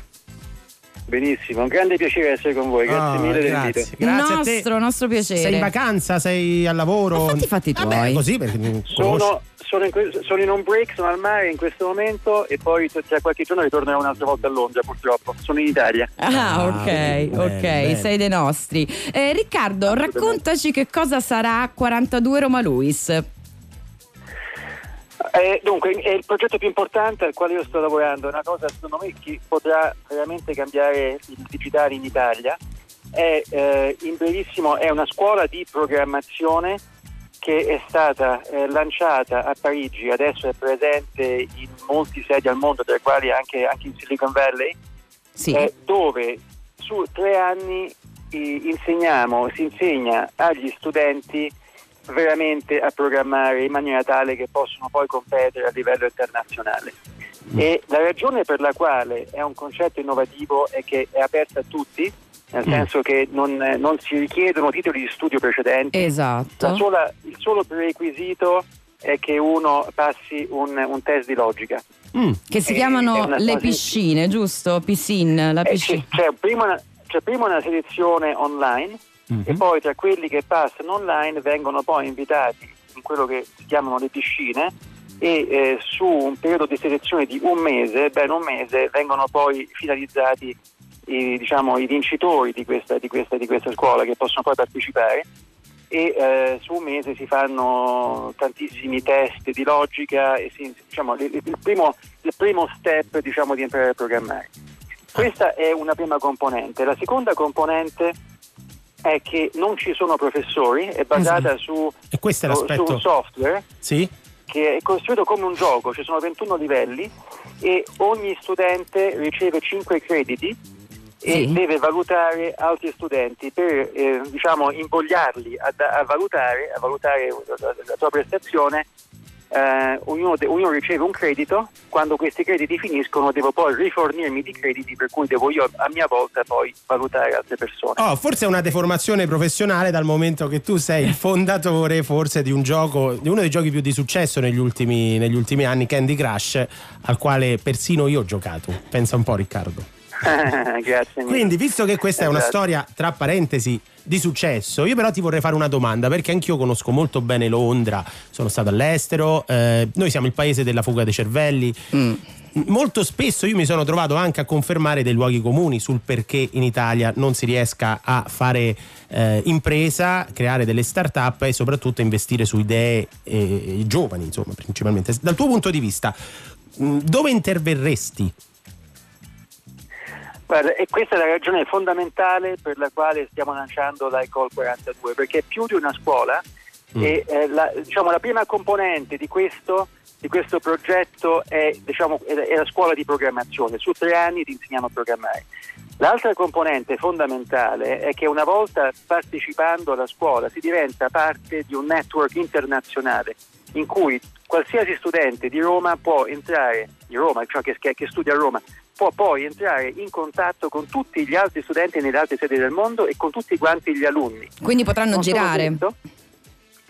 Benissimo, un grande piacere essere con voi, grazie Ah, mille grazie. dell'invito. Grazie a te. nostro, nostro piacere. Sei in vacanza, sei al lavoro? Fatti i fatti Vabbè, tuoi. così perché mi. Sono, sono in, sono in un break, sono al mare in questo momento e poi tra qualche giorno ritornerò un'altra volta a Londra purtroppo. Sono in Italia. Ah, ok, bene, ok, bene. sei dei nostri. Eh, Riccardo, raccontaci che cosa sarà 42 Roma Luis. Eh, dunque, è il progetto più importante al quale io sto lavorando, una cosa secondo me che potrà veramente cambiare il digitale in Italia. È, eh, in brevissimo, è una scuola di programmazione che è stata eh, lanciata a Parigi, adesso è presente in molti sedi al mondo, tra i quali anche, anche in Silicon Valley, Sì. eh, dove su tre anni eh, insegniamo, si insegna agli studenti veramente a programmare in maniera tale che possono poi competere a livello internazionale. E la ragione per la quale è un concetto innovativo è che è aperto a tutti, nel senso che non, non si richiedono titoli di studio precedenti, Esatto. La sola- il solo prerequisito è che uno passi un, un test di logica. Mm. Che si è chiamano le piscine, giusto? Piscine, la Eh, piscina. sì, c'è, prima una, c'è prima una selezione online Mhm. e poi tra quelli che passano online vengono poi invitati in quello che si chiamano le piscine e eh, su un periodo di selezione di un mese, bene un mese, vengono poi finalizzati i, diciamo, i vincitori di questa, di, questa, di questa scuola che possono poi partecipare e eh, su un mese si fanno tantissimi test di logica e si, diciamo, il, il primo, il primo step diciamo, di imparare a programmare. Questa è una prima componente. La seconda componente è che non ci sono professori, è basata su, E questo è su- su un software Sì? che è costruito come un gioco, ci sono 21 livelli e ogni studente riceve 5 crediti e Sì. deve valutare altri studenti per eh, diciamo invogliarli a, a valutare, a valutare la, la sua prestazione. Eh, ognuno, de- ognuno riceve un credito, quando questi crediti finiscono devo poi rifornirmi di crediti per cui devo io a mia volta poi valutare altre persone. Oh, forse è una deformazione professionale dal momento che tu sei il fondatore forse di un gioco, di uno dei giochi più di successo negli ultimi, negli ultimi anni, Candy Crush, al quale persino io ho giocato. Pensa un po' Riccardo. Grazie mille. Quindi, visto che questa è una Esatto. storia, tra parentesi, di successo, io però ti vorrei fare una domanda, perché anch'io conosco molto bene Londra, sono stato all'estero, eh, noi siamo il paese della fuga dei cervelli. Molto spesso io mi sono trovato anche a confermare dei luoghi comuni sul perché in Italia non si riesca a fare eh, impresa, creare delle start-up e soprattutto investire su idee eh, giovani, insomma, principalmente. Dal tuo punto di vista, mh, dove interverresti? Guarda, e questa è la ragione fondamentale per la quale stiamo lanciando l'ICOL 42, perché è più di una scuola e eh, la, diciamo, la prima componente di questo, di questo progetto è, diciamo, è, la scuola di programmazione, su tre anni ti insegniamo a programmare. L'altra componente fondamentale è che una volta partecipando alla scuola si diventa parte di un network internazionale in cui qualsiasi studente di Roma può entrare, di Roma, cioè che- che studia a Roma, può poi entrare in contatto con tutti gli altri studenti nelle altre sedi del mondo e con tutti quanti gli alunni. Quindi potranno Non girare. questo,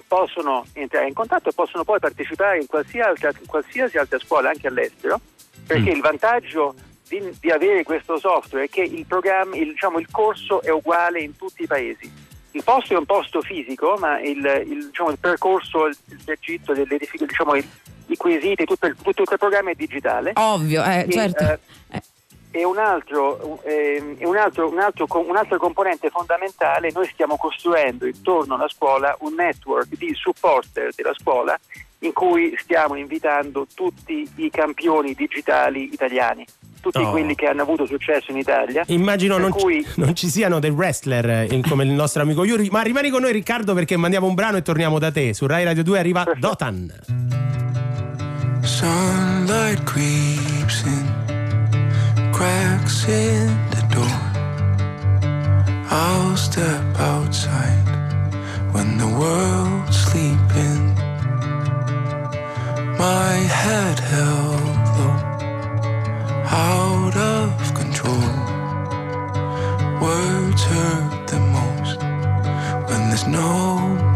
possono entrare in contatto e possono poi partecipare in qualsiasi altra, in qualsiasi altra scuola, anche all'estero, perché il vantaggio di, di avere questo software è che il, programma, il, diciamo, il corso è uguale in tutti i paesi. Il posto è un posto fisico, ma il, il, diciamo, il percorso, il, il tragitto, delle difficoltà, diciamo, il- i quesiti, tutto il, tutto il programma è digitale. Ovvio, eh, E, certo. eh, Eh. e un altro, ehm, e un altro- un altro co- un'altra componente fondamentale, noi stiamo costruendo intorno alla scuola un network di supporter della scuola in cui stiamo invitando tutti i campioni digitali italiani, tutti Oh. quelli che hanno avuto successo in Italia. Immagino non, cui- ci, non ci siano dei wrestler eh, come il nostro amico Yuri, ma rimani con noi Riccardo perché mandiamo un brano e torniamo da te. Su Rai Radio 2 arriva. Dotan. Sunlight creeps in, cracks in the door. I'll step outside when the world's sleeping. My head held low, out of control. Words hurt the most when there's no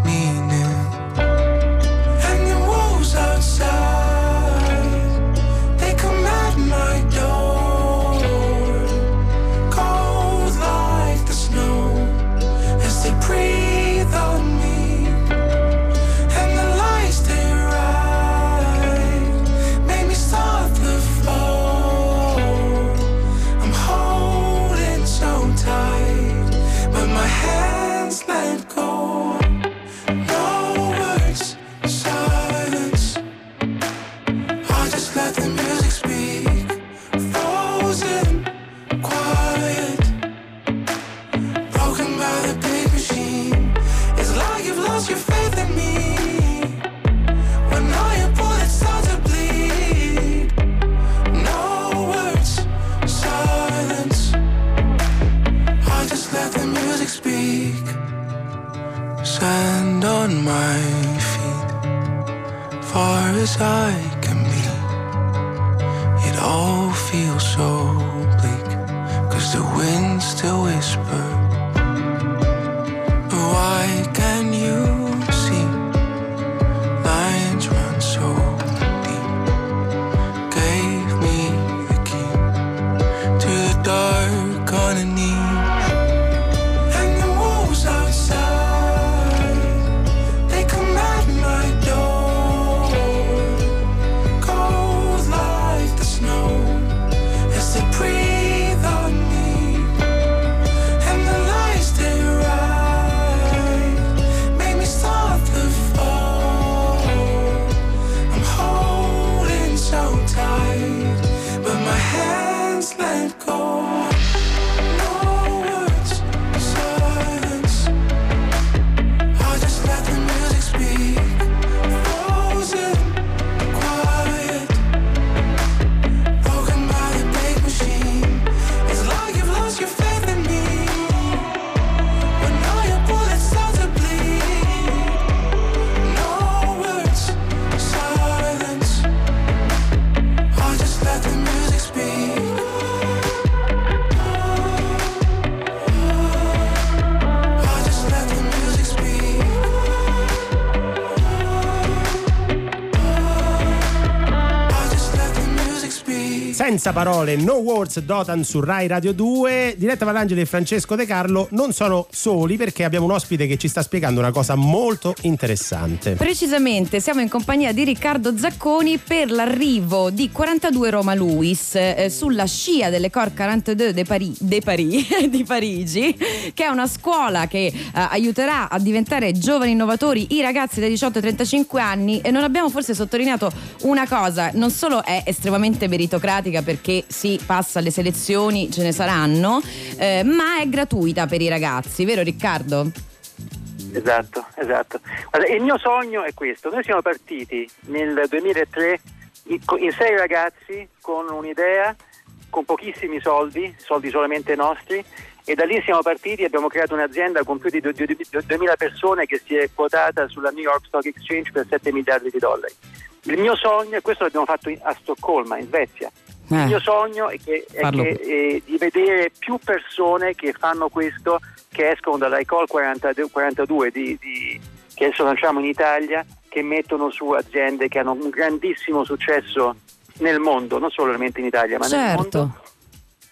his parole, No Words Dotan su Rai Radio 2. Diretta Valangeli e Francesco De Carlo non sono soli perché abbiamo un ospite che ci sta spiegando una cosa molto interessante. Precisamente siamo in compagnia di Riccardo Zacconi per l'arrivo di 42 Roma Luis eh, sulla scia dell'Ecole 42 de Paris, de Paris, di Parigi, che è una scuola che eh, aiuterà a diventare giovani innovatori i ragazzi dai 18 ai 35 anni e non abbiamo forse sottolineato una cosa, non solo è estremamente meritocratica perché si passa alle selezioni, ce ne saranno, eh, ma è gratuita per i ragazzi, vero Riccardo? Esatto, esatto. Guarda, il mio sogno è questo. Noi siamo partiti nel 2003 in sei ragazzi con un'idea, con pochissimi soldi, soldi solamente nostri, e da lì siamo partiti e abbiamo creato un'azienda con più di du- du- du- 2000 persone che si è quotata sulla New York Stock Exchange per 7 miliardi di dollari. Il mio sogno, e questo l'abbiamo fatto a Stoccolma, in Svezia, Eh. il mio sogno è, che, è che, eh, di vedere più persone che fanno questo, che escono dall'ICOL 42, 42 di, di- che adesso lanciamo in Italia, che mettono su aziende che hanno un grandissimo successo nel mondo, non solamente in Italia, ma nel mondo. Certo.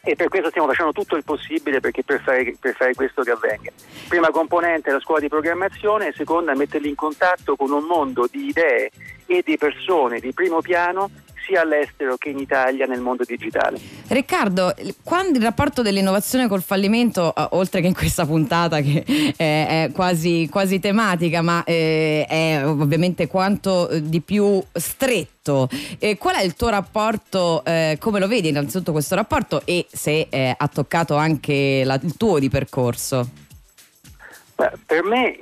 E per questo stiamo facendo tutto il possibile perché per, fare, per fare questo che avvenga. Prima componente è la scuola di programmazione, seconda metterli in contatto con un mondo di idee e di persone di primo piano sia all'estero che in Italia nel mondo digitale. Riccardo, quando il rapporto dell'innovazione col fallimento, eh, oltre che in questa puntata che è, quasi, quasi tematica, ma eh, è ovviamente quanto eh, di più stretto, eh, qual è il tuo rapporto, eh, come lo vedi innanzitutto questo rapporto e se eh, ha toccato anche la- il tuo di percorso? Beh, Per me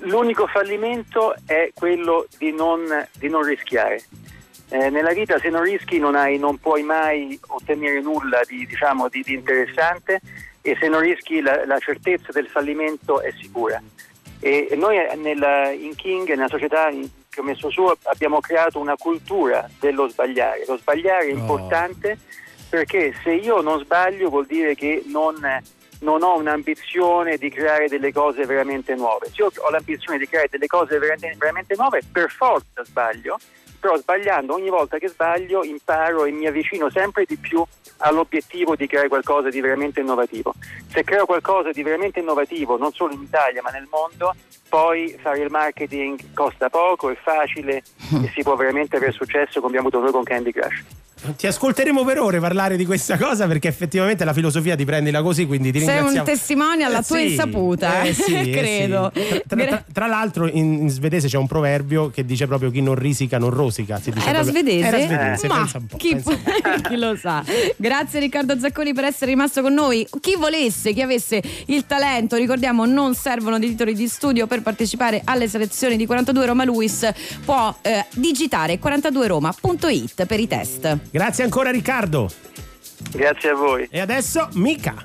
l'unico fallimento è quello di non, di non rischiare. Eh, nella vita se non rischi non, hai, non puoi mai ottenere nulla di, diciamo, di- di interessante e se non rischi la, la certezza del fallimento è sicura. E noi eh, nella- in King, nella società che ho messo su, abbiamo creato una cultura dello sbagliare. Lo sbagliare è Oh. importante perché se io non sbaglio vuol dire che non, non ho un'ambizione di creare delle cose veramente nuove. Se io ho l'ambizione di creare delle cose veramente, veramente nuove, per forza sbaglio, però sbagliando ogni volta che sbaglio imparo e mi avvicino sempre di più all'obiettivo di creare qualcosa di veramente innovativo. Se creo qualcosa di veramente innovativo, non solo in Italia ma nel mondo, poi fare il marketing costa poco, è facile e si può veramente avere successo come abbiamo avuto noi con Candy Crush. Ti ascolteremo per ore parlare di questa cosa perché effettivamente la filosofia ti prendila così, quindi ti Sei ringraziamo. un testimone alla Eh, tua sì, insaputa, eh, sì, eh, credo. sì. Tra, tra- tra l'altro in, in svedese c'è un proverbio che dice proprio chi non risica non rosica. si dice Era proprio- svedese? Era svedese, Ma pensa un po'. chi, pensa un po'. chi lo sa. Grazie Riccardo Zacconi per essere rimasto con noi. Chi volesse, chi avesse il talento, ricordiamo non servono dei titoli di studio per partecipare alle selezioni di 42 Roma Luis, può eh, digitare 42roma.it per i test. Grazie ancora Riccardo. Grazie a voi. E adesso Mica.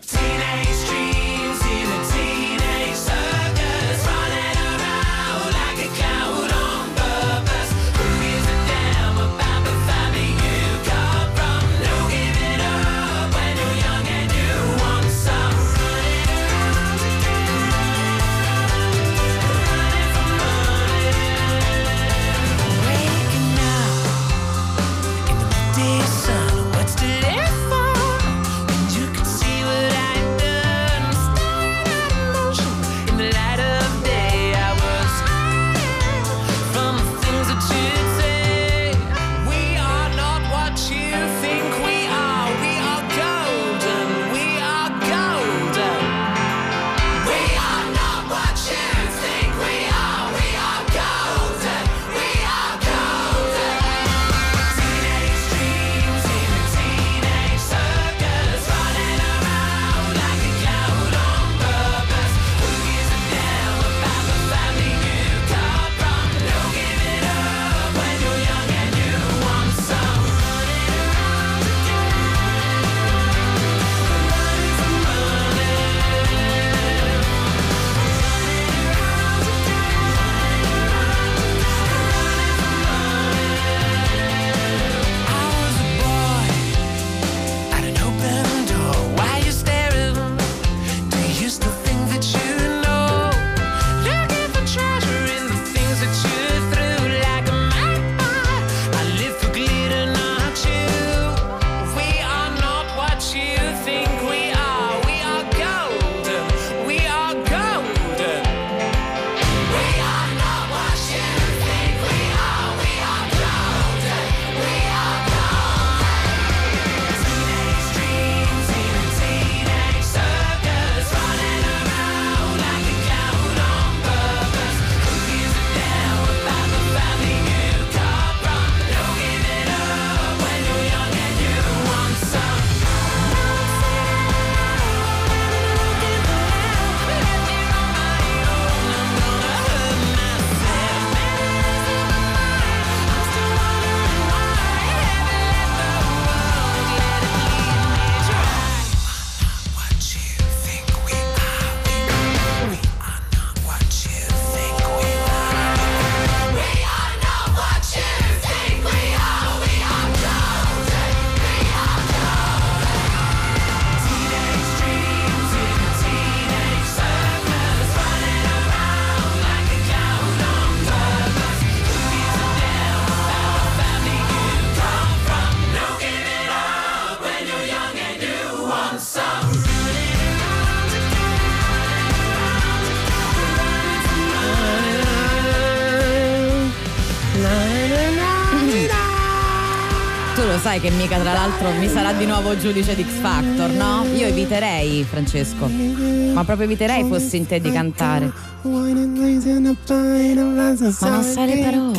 Sai che mica tra l'altro mi sarà di nuovo giudice di X Factor, no? Io eviterei, Francesco. Ma proprio eviterei fossi in te di cantare. Ma non sai le parole.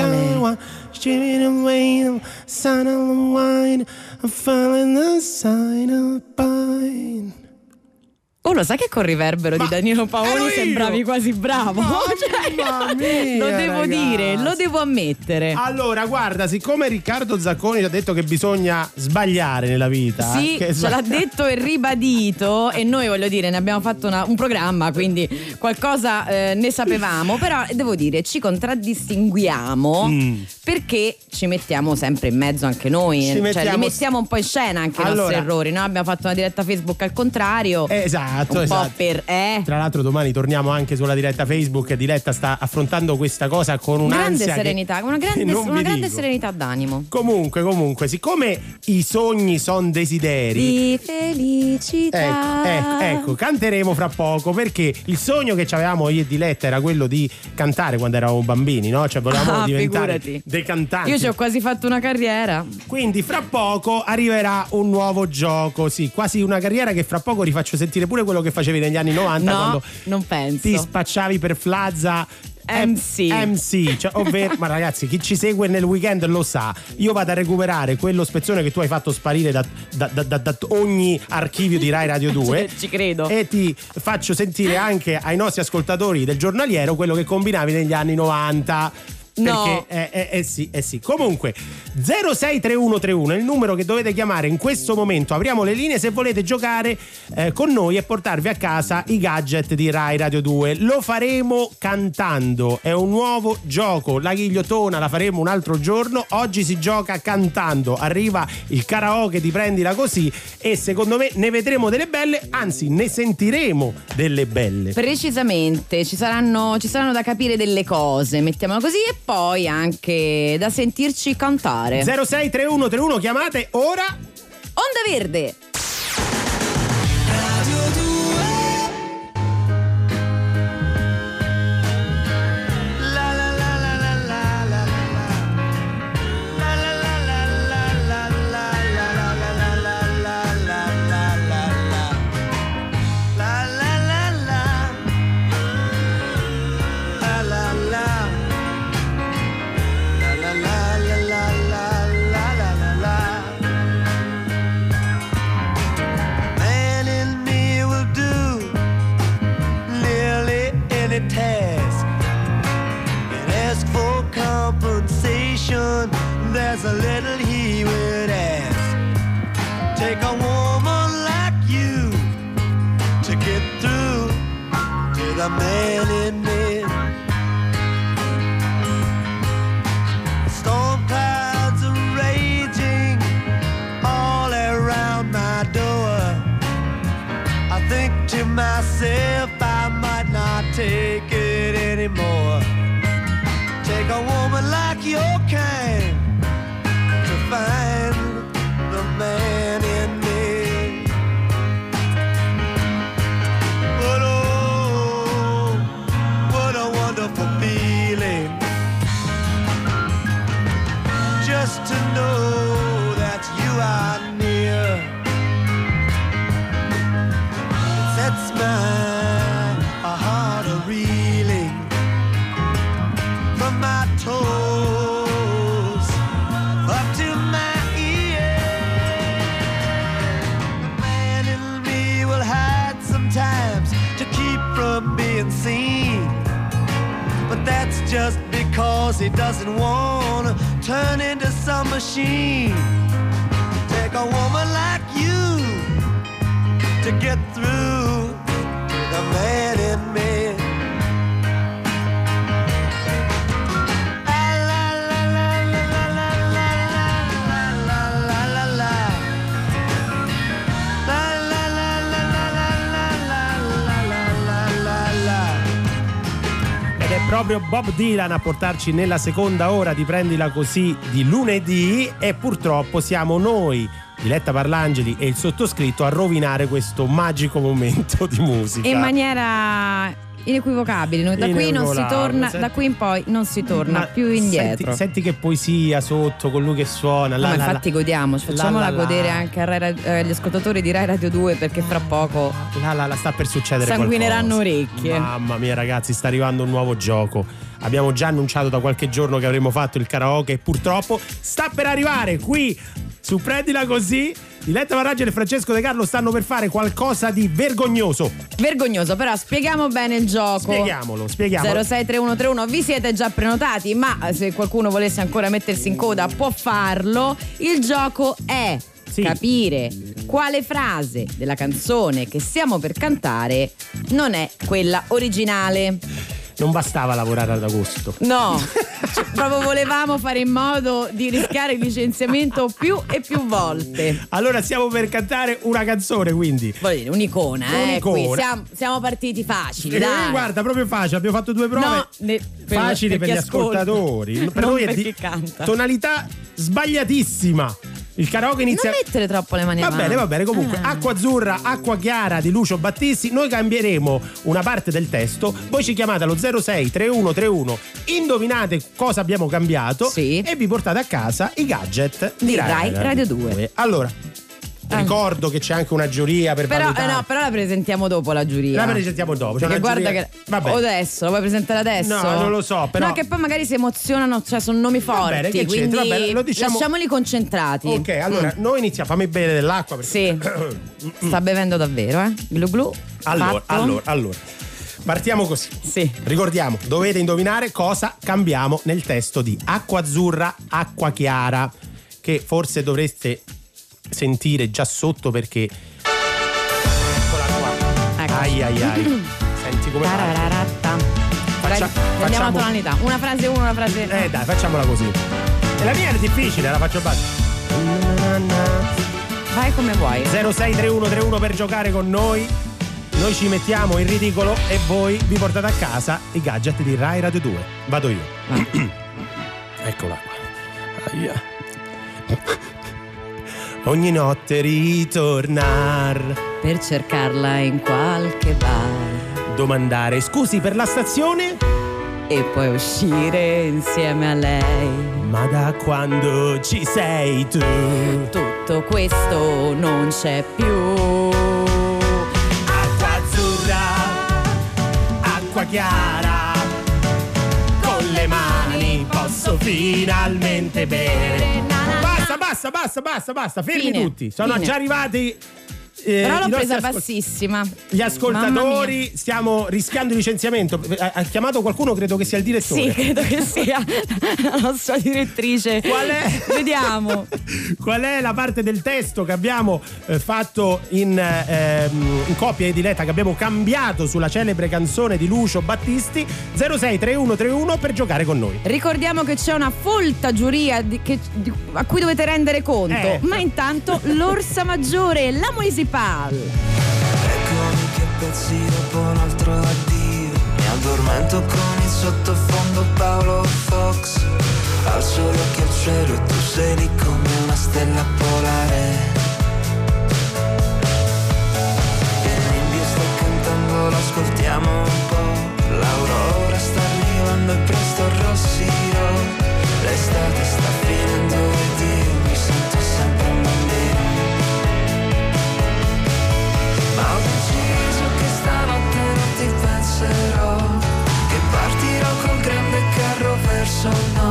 Oh, lo sai che col riverbero di Danilo Paoli sembravi quasi bravo? Cioè, mia, lo devo ragazzi. dire, lo devo ammettere. Allora, guarda, siccome Riccardo Zacconi ci ha detto che bisogna sbagliare nella vita, Sì, che ce l'ha detto e ribadito e noi voglio dire ne abbiamo fatto una- un programma quindi qualcosa eh, ne sapevamo però devo dire ci contraddistinguiamo Mm. perché ci mettiamo sempre in mezzo anche noi Ci cioè mettiamo- li mettiamo un po' in scena anche i Allora- nostri errori no? abbiamo fatto una diretta Facebook al contrario Esatto, un esatto. Po' per eh Tra l'altro domani torniamo anche sulla diretta Facebook. Diletta sta affrontando questa cosa con un'ansia grande che- serenità una che grande, non una grande serenità d'animo Comunque, comunque, siccome i sogni sono desideri, di felicità Ecco, ecco, ecco, canteremo fra poco perché il sogno che avevamo io e Diletta era quello di cantare quando eravamo bambini, no? Cioè volevamo Ah, diventare figurati. dei cantanti. io ci ho quasi fatto una carriera Quindi fra poco arriverà un nuovo gioco, sì, quasi una carriera che fra poco rifaccio sentire pure quello che facevi negli anni 90 no quando non penso ti spacciavi per Flazza MC. MC, cioè, ovvero, ma ragazzi, chi ci segue nel weekend lo sa. Io vado a recuperare quello spezzone che tu hai fatto sparire da, da- da- da- ogni archivio di Rai Radio 2. Ci- ci credo. E ti faccio sentire anche ai nostri ascoltatori del giornaliero quello che combinavi negli anni 90. No. Perché, eh, eh, eh sì, eh sì. Comunque, 063131 è il numero che dovete chiamare in questo momento. Apriamo le linee se volete giocare eh, con noi e portarvi a casa i gadget di Rai Radio 2. Lo faremo cantando. È un nuovo gioco. La ghigliottona la faremo un altro giorno. Oggi si gioca cantando. Arriva il karaoke di prendila così. E secondo me ne vedremo delle belle, anzi, ne sentiremo delle belle. Precisamente, ci saranno, ci saranno da capire delle cose, mettiamola così, e poi anche da sentirci cantare. 063131 chiamate ora. Onda Verde! Just to know that you are near. It sets my heart a reeling from my toes up to my ears. The man in me will hide sometimes to keep from being seen. But that's just because he doesn't want to turn into some machine. Take a woman like you to get proprio Bob Dylan a portarci nella seconda ora di Prendila Così di lunedì e purtroppo siamo noi, Diletta Parlangeli e il sottoscritto a rovinare questo magico momento di musica. In maniera inequivocabili. noi- Da qui non si Inequivocabile, torna, senti- da qui in poi non si torna più indietro. Senti, senti che poesia sotto con lui che suona. No, la, ma la, infatti la, godiamoci, facciamola la, la, la. godere anche eh, agli ascoltatori di Rai Radio 2 perché fra poco la, la, la sta per succedere sanguineranno qualcosa. orecchie. Mamma mia ragazzi, sta arrivando un nuovo gioco. Abbiamo già annunciato da qualche giorno che avremmo fatto il karaoke e purtroppo sta per arrivare qui su Prendila Così. Diletta Varaggia e Francesco De Carlo stanno per fare qualcosa di vergognoso. Vergognoso, però spieghiamo bene il gioco. Spieghiamolo, spieghiamolo. 063131 vi siete già prenotati, ma se qualcuno volesse ancora mettersi in coda può farlo. Il gioco è Sì. capire quale frase della canzone che stiamo per cantare non è quella originale. Non bastava lavorare ad agosto. No, cioè, proprio volevamo fare in modo di rischiare il licenziamento più e più volte. Allora stiamo per cantare una canzone, quindi. Voglio dire, un'icona, eh. Un'icona. Qui siamo, siamo partiti facili, Eh, dai. guarda, proprio facile, abbiamo fatto due prove. No, ne- per- facili per, chi gli ascolta. ascoltatori. Per noi è per di canta. tonalità sbagliatissima. Il karaoke inizia. Non mettere troppo le mani Va avanti. bene, va bene. Comunque, Ah. acqua azzurra, acqua chiara di Lucio Battisti. Noi cambieremo una parte del testo. Voi ci chiamate allo 06 3131. Indovinate cosa abbiamo cambiato. Sì. E vi portate a casa i gadget Di Rai Radio 2. Allora, Ricordo che c'è anche una giuria per Però, eh valutare. no, però la presentiamo dopo la giuria. La presentiamo dopo. Una guarda giuria- che. Vabbè. O adesso, lo vuoi presentare adesso? No, non lo so, però- No, che poi magari si emozionano, cioè sono nomi forti. bene, che quindi? Vabbè, lo diciamo- lasciamoli concentrati. Ok, allora Mm. noi iniziamo. Fammi bere dell'acqua. Perché... Sì. Sta bevendo davvero, eh? Glu glu. allora, Fatto. allora, allora. Partiamo così. Sì. Ricordiamo, dovete indovinare cosa cambiamo nel testo di Acqua Azzurra, Acqua Chiara, che forse dovreste sentire già sotto perché. Eccola qua. Ecco. Ai ai ai. Senti come fa. Tarararatta. Faccia- Dai, Andiamo a facciamo- tonalità. Una frase uno, una frase. Eh dai, facciamola così. E la mia è difficile, la faccio bassa. Vai come vuoi. 063131 per giocare con noi. Noi ci mettiamo in ridicolo e voi vi portate a casa i gadget di Rai Radio 2. Vado io. Eccola qua. Aia. Ogni notte ritornar, Per cercarla in qualche bar. domandare scusi per la stazione, E poi uscire insieme a lei. ma da quando ci sei tu? Tutto questo non c'è più. Acqua azzurra, acqua chiara, con le mani posso finalmente bere. Basta, basta, basta, basta, fermi Fine, tutti. Sono fine. già arrivati. Eh, Però l'ho presa ascol- bassissima. Gli ascoltatori, stiamo rischiando il licenziamento. Ha, ha chiamato qualcuno, credo che sia il direttore. Sì, credo che sia la nostra direttrice. Qual è? Vediamo. Qual è la parte del testo che abbiamo eh, fatto in, ehm, in coppia e diletta, che abbiamo cambiato sulla celebre canzone di Lucio Battisti? 063131 per giocare con noi. Ricordiamo che c'è una folta giuria di- che- di- a cui dovete rendere conto. Eh. Ma intanto l'Orsa Maggiore, la Municipal. Eccomi che pezzi dopo un altro addio. Mi addormento con il sottofondo Paolo Fox. Alzo gli occhi al cielo e tu sei lì come una stella polare. E il nimbio sta cantando, l'ascoltiamo un po' L'aurora sta arrivando e presto arrossirò so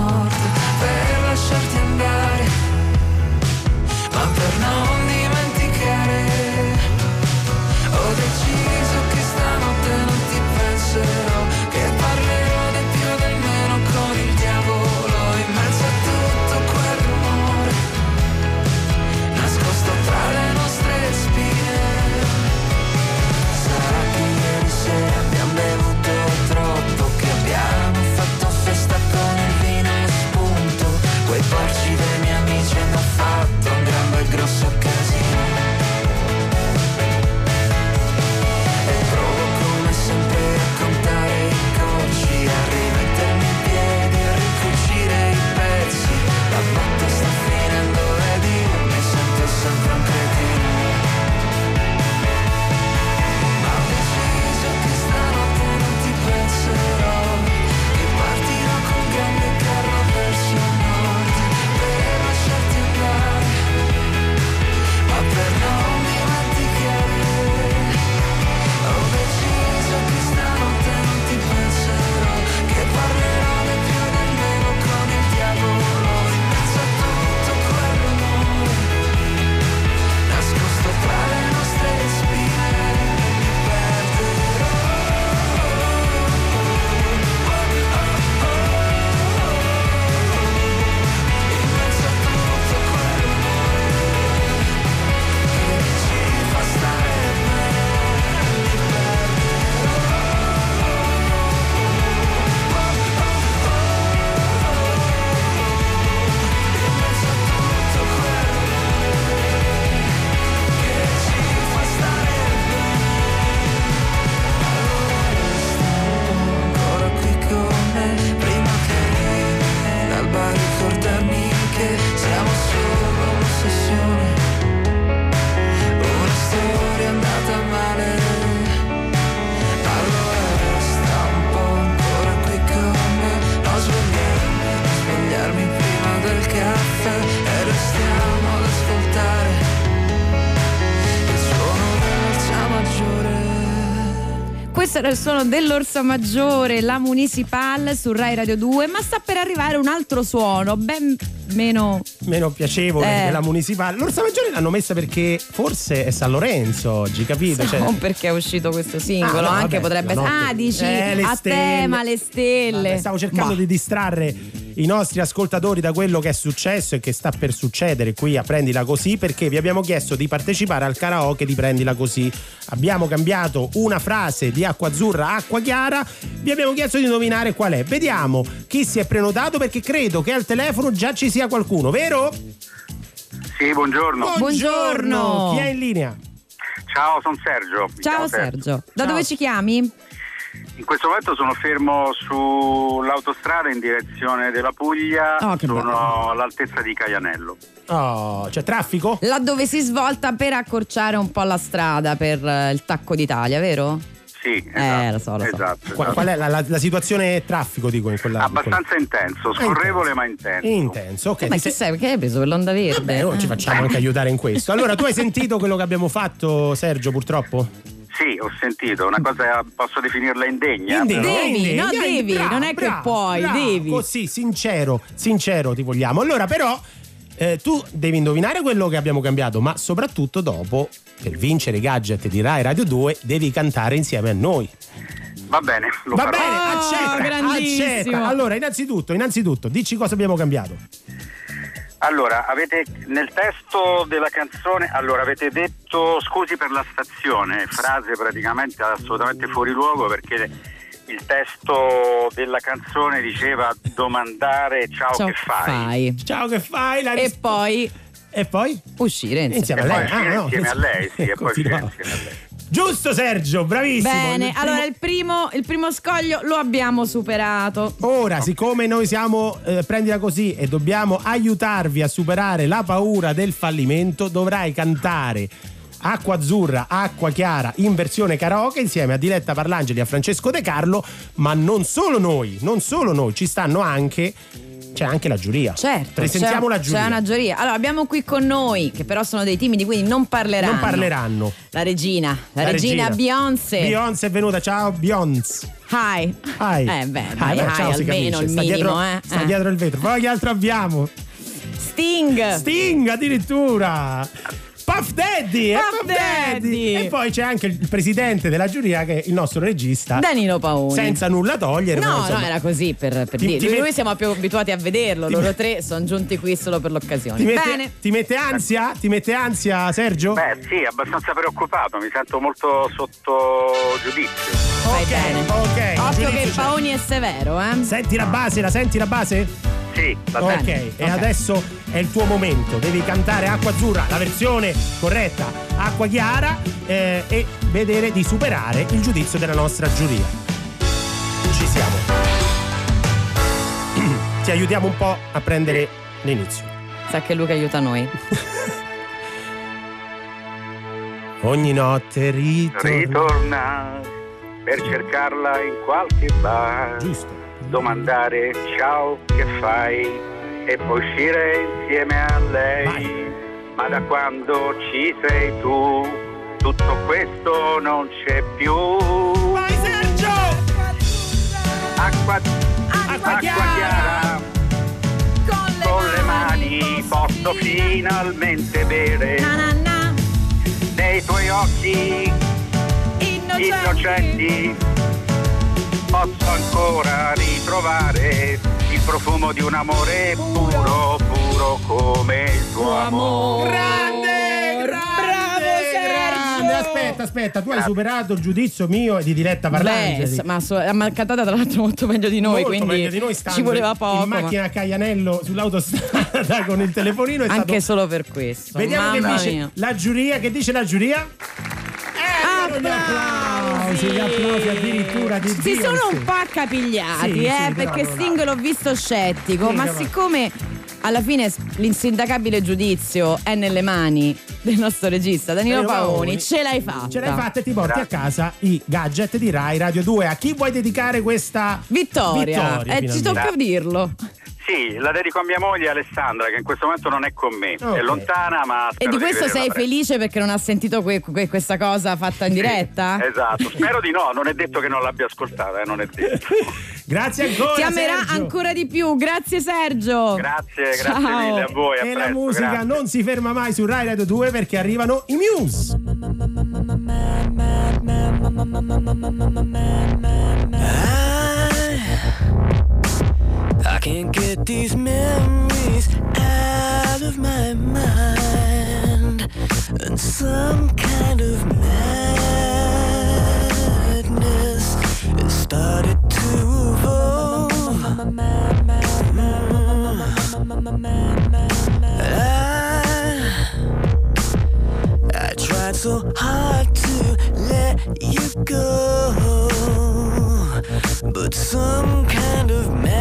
il suono dell'Orsa Maggiore, la Municipal su Rai Radio 2, ma sta per arrivare un altro suono, ben meno... Meno piacevole Eh. della municipale. L'Orsa Maggiore l'hanno messa perché forse è San Lorenzo oggi, capito? Cioè- Non perché è uscito questo singolo, Ah, no, anche vabbè, potrebbe essere... Ah, dici Eh, a stelle. tema le stelle. Vabbè, stavo cercando Ma- di distrarre i nostri ascoltatori da quello che è successo e che sta per succedere qui a Prendila Così perché vi abbiamo chiesto di partecipare al karaoke di Prendila Così. Abbiamo cambiato una frase di acqua azzurra a acqua chiara, vi abbiamo chiesto di indovinare qual è. Vediamo chi si è prenotato perché credo che al telefono già ci sia qualcuno, vero? Sì, buongiorno. Buongiorno. Chi è in linea? Ciao, sono Sergio. Ciao chiamo Sergio, da dove ci chiami? In questo momento sono fermo sull'autostrada in direzione della Puglia, Oh, che bello. sono all'altezza di Caianello. Oh, c'è traffico? Laddove si svolta per accorciare un po' la strada per eh, il tacco d'Italia, vero? Sì, Eh, esatto. lo so, lo so. esatto, esatto. Qual è la, la- la situazione traffico dico in quella in quella- Abbastanza intenso, scorrevole ma intenso. intenso, ok. Eh, ma chi sei- sai perché hai preso per l'onda verde? Beh, ora ci Eh. facciamo anche aiutare in questo. Allora, tu hai sentito quello che abbiamo fatto, Sergio, purtroppo? Sì, ho sentito, una cosa posso definirla indegna. Indegna, però- Devi, indegna, no, devi, bravo, non è che bravo, puoi, bravo. devi. Così, sincero, sincero ti vogliamo. Allora, però, eh, tu devi indovinare quello che abbiamo cambiato, ma soprattutto dopo, per vincere i gadget di Rai Radio 2, devi cantare insieme a noi. Va bene, lo Va farò. bene, Oh, accetta, grandissimo. accetta. Allora, innanzitutto, innanzitutto, dici cosa abbiamo cambiato. Allora, avete nel testo della canzone, allora avete detto scusi per la stazione, frase praticamente assolutamente fuori luogo perché il testo della canzone diceva domandare ciao, Ciao, che fai. Ciao, che fai? La E risp- poi e poi? uscire Insieme E a lei. uscire Ah, no. insieme a lei, sì, e poi uscire insieme a lei. Giusto Sergio, bravissimo. Bene, Il primo- allora il primo, il primo scoglio lo abbiamo superato. Ora, siccome noi siamo, eh, prendila così, e dobbiamo aiutarvi a superare la paura del fallimento, dovrai cantare Acqua Azzurra, Acqua Chiara in versione karaoke insieme a Diletta Parlangeli e a Francesco De Carlo, ma non solo noi, non solo noi, ci stanno anche, c'è anche la giuria. Certo. Presentiamo la giuria. C'è una giuria. Allora, abbiamo qui con noi, che però sono dei timidi, quindi non parleranno. Non parleranno. La regina, la, regina, Beyoncé. Beyoncé è venuta, ciao Beyoncé. Hi. Hi. Eh beh, Hi, dai, beh, hi, ciao, almeno il sta minimo, dietro, eh. sta Eh. dietro il vetro. Poi che altro abbiamo? Sting. Sting addirittura. Puff Daddy, Puff Daddy. E poi c'è anche il presidente della giuria che è il nostro regista. Danilo Paoni. Senza nulla togliere. No, insomma, no, era così per, per Ti- dire. ti met- Noi siamo più abituati a vederlo, ti loro met- tre sono giunti qui solo per l'occasione. Ti mette, Bene. ti mette ansia? Ti mette ansia, Sergio? Beh, sì, abbastanza preoccupato, mi sento molto sotto giudizio. Vai ok, bene. ok, Occhio giudizio che. Paoni è severo, eh. Senti la base, la senti la base? Sì, va Ok, bene. e adesso è il tuo momento. Devi cantare Acqua Azzurra, la versione corretta, Acqua Chiara, eh, e vedere di superare il giudizio della nostra giuria. Ci siamo. Ti aiutiamo un po' a prendere l'inizio. Sa che Luca aiuta noi. Ogni notte ritorno. Ritorna per cercarla in qualche bar. Giusto. Domandare ciao che fai e poi uscire insieme a lei. Vai. Ma da quando ci sei tu, tutto questo non c'è più. Vai Sergio! Acqua, Acqua chiara! con le mani posso finalmente bere Na, na, na. nei tuoi occhi innocenti posso ancora ritrovare il profumo di un amore puro, puro come il tuo amore. Grande, grande, Bravo, Sergio! grande. Aspetta, aspetta, tu hai superato il giudizio mio e di diretta Parlangeli. ma su- ma cantata tra l'altro molto meglio di noi, Molto quindi meglio di noi ci voleva poco. in ma- macchina a Caianello sull'autostrada con il telefonino è Anche stato... solo per questo. Vediamo che Mamma dice mia. la giuria, che dice la giuria? Gli applausi, gli applausi addirittura di Si Beyoncé. sono un po' accapigliati, Sì, eh, sì, però perché non- Sting l'ho visto scettico, Sì, ma però- siccome alla fine l'insindacabile giudizio è nelle mani del nostro regista Danilo Paoni, ce l'hai fatta. Ce l'hai fatta e ti porti a casa i gadget di Rai Radio 2. A chi vuoi dedicare questa Vittoria, Vittoria, eh, ci tocca dirlo. Sì, la dedico a mia moglie Alessandra che in questo momento non è con me, Ok. è lontana ma E di questo rivederla sei presto. felice perché non ha sentito que- que- questa cosa fatta in diretta? Esatto, spero di no, non è detto che non l'abbia ascoltata, eh, non è detto. Grazie ancora. Ti amerà Sergio. ancora di più. Grazie Sergio. Grazie, grazie Ciao. mille a voi, a E la presto, musica grazie. non si ferma mai su Rai Radio 2 perché arrivano i Muse. I can't get these memories out of my mind. And some kind of madness has started to evolve. I, I tried so hard to let you go. But some kind of madness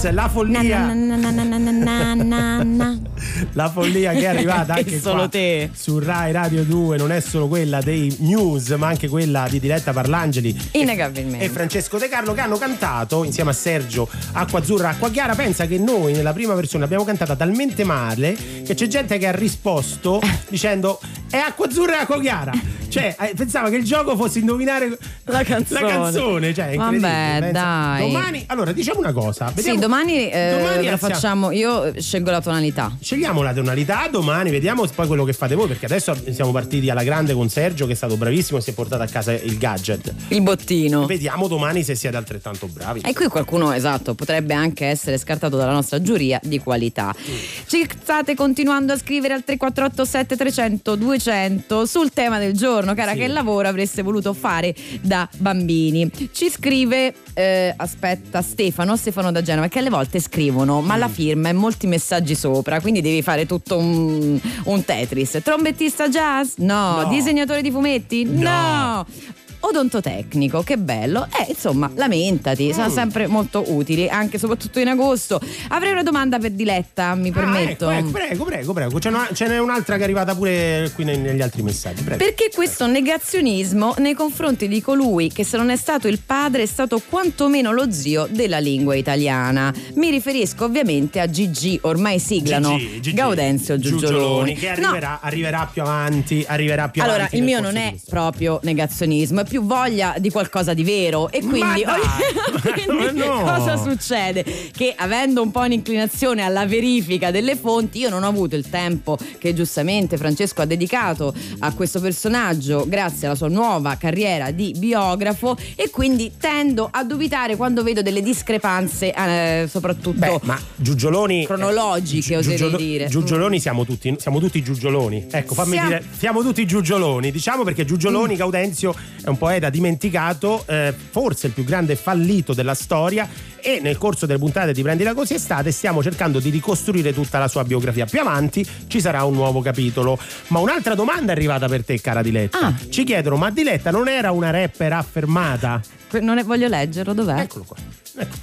Madness, la follia. La follia che è arrivata Che anche solo qua te. su Rai Radio 2 non è solo quella dei news, ma anche quella di Diletta Parlangeli Innegabilmente. e Francesco De Carlo che hanno cantato insieme a Sergio Acqua Azzurra Acqua Chiara. Pensa che noi nella prima versione l'abbiamo cantata talmente male che c'è gente che ha risposto dicendo è Acqua Azzurra e Acqua Chiara. Cioè, eh, pensava che il gioco fosse indovinare La canzone. La canzone, cioè. Vabbè, dai. Domani, allora, diciamo una cosa. vediamo- Sì, domani, eh, Domani alziamo- facciamo. Io scelgo la tonalità. Scegliamo la tonalità domani, vediamo poi quello che fate voi, perché adesso siamo partiti alla grande con Sergio che è stato bravissimo e si è portato a casa il gadget. Il bottino. Vediamo domani se siete altrettanto bravi. E qui qualcuno, esatto, potrebbe anche essere scartato dalla nostra giuria di qualità. Ci state continuando a scrivere al 348 7300 200 sul tema del giorno. Giorno, cara, Sì. che lavoro avreste voluto fare da bambini? Ci scrive, eh, aspetta, Stefano, Stefano da Genova, che alle volte scrivono, ma la Mm. firma e molti messaggi sopra, quindi devi fare tutto un, un Tetris. Trombettista jazz? No. No. Disegnatore di fumetti? No. no. Odontotecnico, che bello. Eh, insomma, lamentati, sono Mm. sempre molto utili, anche soprattutto in agosto. Avrei una domanda per Diletta, mi permetto. Ah, ecco, ecco, prego, prego, prego. Ce n'è, ce n'è un'altra che è arrivata pure qui ne- negli altri messaggi. Prego. Perché questo negazionismo nei confronti di colui che se non è stato il padre è stato quantomeno lo zio della lingua italiana? Mi riferisco ovviamente a Gigi, ormai siglano Gigi, Gigi. Gaudenzio Giugioloni. che No, arriverà, arriverà più avanti, arriverà più allora, avanti. il nel mio non è questo. proprio negazionismo, è più voglia di qualcosa di vero. E quindi, quindi no! cosa succede? Che avendo un po' un'inclinazione alla verifica delle fonti, io non ho avuto il tempo che giustamente Francesco ha dedicato a questo personaggio grazie alla sua nuova carriera di biografo e quindi tendo a dubitare quando vedo delle discrepanze, eh, soprattutto Beh, ma Giugioloni. cronologiche, eh, oserei Giugiolo- dire. Giugioloni siamo tutti, siamo tutti Giugioloni. Ecco, fammi Siamo- dire, siamo tutti Giugioloni. Diciamo perché Mm. Giugioloni Gaudenzio è un poeta dimenticato, eh, forse il più grande fallito della storia. E nel corso delle puntate di Prendila Così Estate stiamo cercando di ricostruire tutta la sua biografia. Più avanti ci sarà un nuovo capitolo. Ma un'altra domanda è arrivata per te, cara Diletta. Ah. Ci chiedono: ma Diletta non era una rapper affermata? Non è- voglio leggerlo, dov'è? Eccolo qua. Ecco.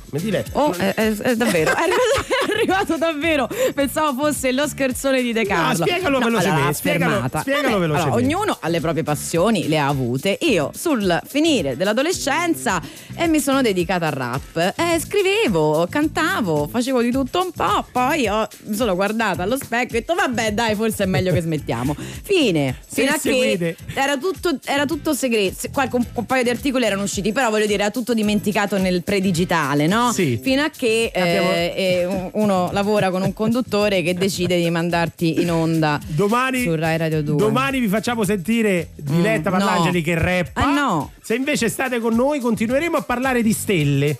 Oh, è, è- è davvero, è arrivato, davvero. Pensavo fosse lo scherzone di De Carlo. spiegalo velocemente, allora, spiegalo- spiegalo Vabbè, allora, velocemente. ognuno ha le proprie passioni, le ha avute. Io, sul finire dell'adolescenza, eh, mi sono dedicata al rap. Eh, scrivevo, cantavo, facevo di tutto un po'. Poi ho- mi sono guardata allo specchio e ho detto, vabbè, dai, forse è meglio che smettiamo. Fine. Se Fino a seguite- che era tutto, era tutto segreto. Se- Qualche, un, un paio di articoli erano usciti, però voglio dire, era tutto dimenticato nel predigitale, no? Sì. Fino a che eh, Abbiamo- eh, un- uno lavora con un conduttore che decide di mandarti in onda Domani, su Rai Radio 2. domani vi facciamo sentire Diletta Mm, Parlangeli no. che rappa. Ah, no. Se invece state con noi continueremo a parlare di stelle.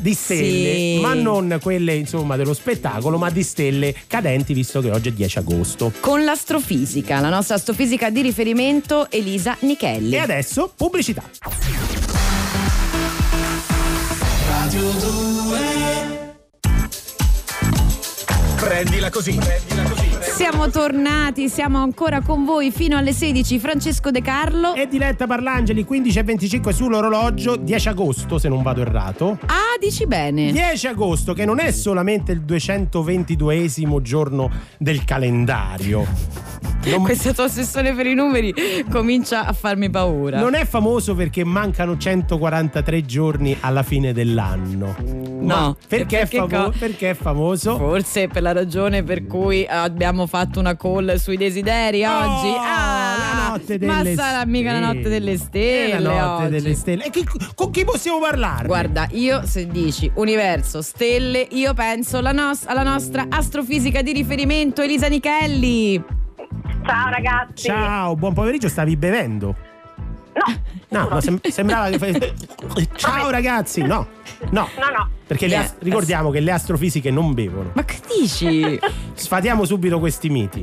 Di stelle, Sì. ma non quelle insomma dello spettacolo, ma di stelle cadenti visto che oggi è 10 agosto. Con l'astrofisica, la nostra astrofisica di riferimento Elisa Nichelli. E adesso pubblicità. Prendila così. Prendila così. Siamo tornati, siamo ancora con voi fino alle 16. Francesco De Carlo. E Diletta Parlangeli 15 e 25 sull'orologio 10 agosto se non vado errato. Ah, dici bene. 10 agosto che non è solamente il 222esimo giorno del calendario. Non- Questa tua ossessione per i numeri comincia a farmi paura. Non è famoso perché mancano 143 giorni alla fine dell'anno. Ma perché, perché è famo- co- perché è famoso? Forse per la ragione per cui abbiamo fatto una call sui desideri Oh, oggi. Ah, la notte delle ma sarà mica la notte delle stelle. È la notte oggi. delle stelle. E chi- con chi possiamo parlare? Guarda, io se dici universo, stelle, io penso alla, nos- alla nostra astrofisica di riferimento, Elisa Nichelli. Ciao ragazzi. Ciao, buon pomeriggio, stavi bevendo? No. No, no, sem- sembrava che fai... Ciao ragazzi, no, no. No, no. Perché le Eh, ast- ricordiamo che le astrofisiche non bevono. Ma che dici? Sfatiamo subito questi miti.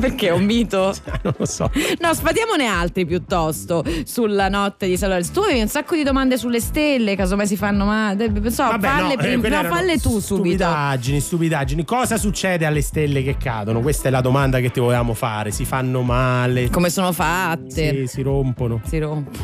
Perché è un mito? non lo so. No, sfatiamone altri piuttosto sulla notte di Salvador. Tu avevi un sacco di domande sulle stelle, casomai si fanno male. So, Vabbè, falle, no, eh, prima- quelle no, falle tu subito. Stupidaggini, stupidaggini. Cosa succede alle stelle che cadono? Questa è la domanda che ti volevamo fare. Si fanno male? Come sono fatte? Sì, si rompono. Si rompe.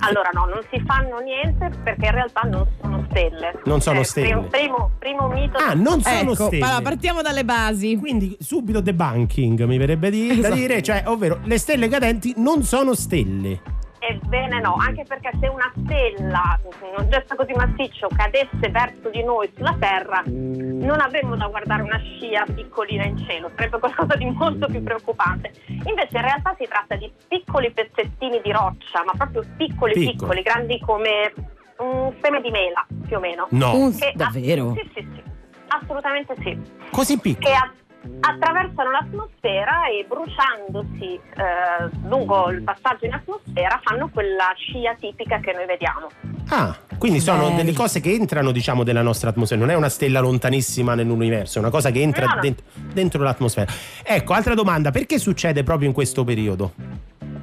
Allora no, non si fanno niente perché in realtà non sono stelle. Non sono Eh, stelle. Primo, primo, primo mito. Ah, non sono ecco, stelle. allora, partiamo dalle basi. Quindi subito debunking mi verrebbe di- da Esatto. dire, cioè, ovvero le stelle cadenti non sono stelle. Ebbene no, anche perché se una stella, un oggetto così massiccio, cadesse verso di noi sulla Terra, non avremmo da guardare una scia piccolina in cielo, sarebbe qualcosa di molto più preoccupante. Invece in realtà si tratta di piccoli pezzettini di roccia, ma proprio piccoli Piccoli. piccoli, grandi come un seme di mela, più o meno. No. Che- davvero? Sì, sì, sì, assolutamente sì. Così piccoli. Che a- attraversano l'atmosfera e bruciandosi eh, lungo il passaggio in atmosfera fanno quella scia tipica che noi vediamo. Ah, quindi sono Belli. delle cose che entrano, diciamo, della nostra atmosfera. Non è una stella lontanissima nell'universo, è una cosa che entra No, no. dent- dentro l'atmosfera. Ecco, altra domanda, perché succede proprio in questo periodo?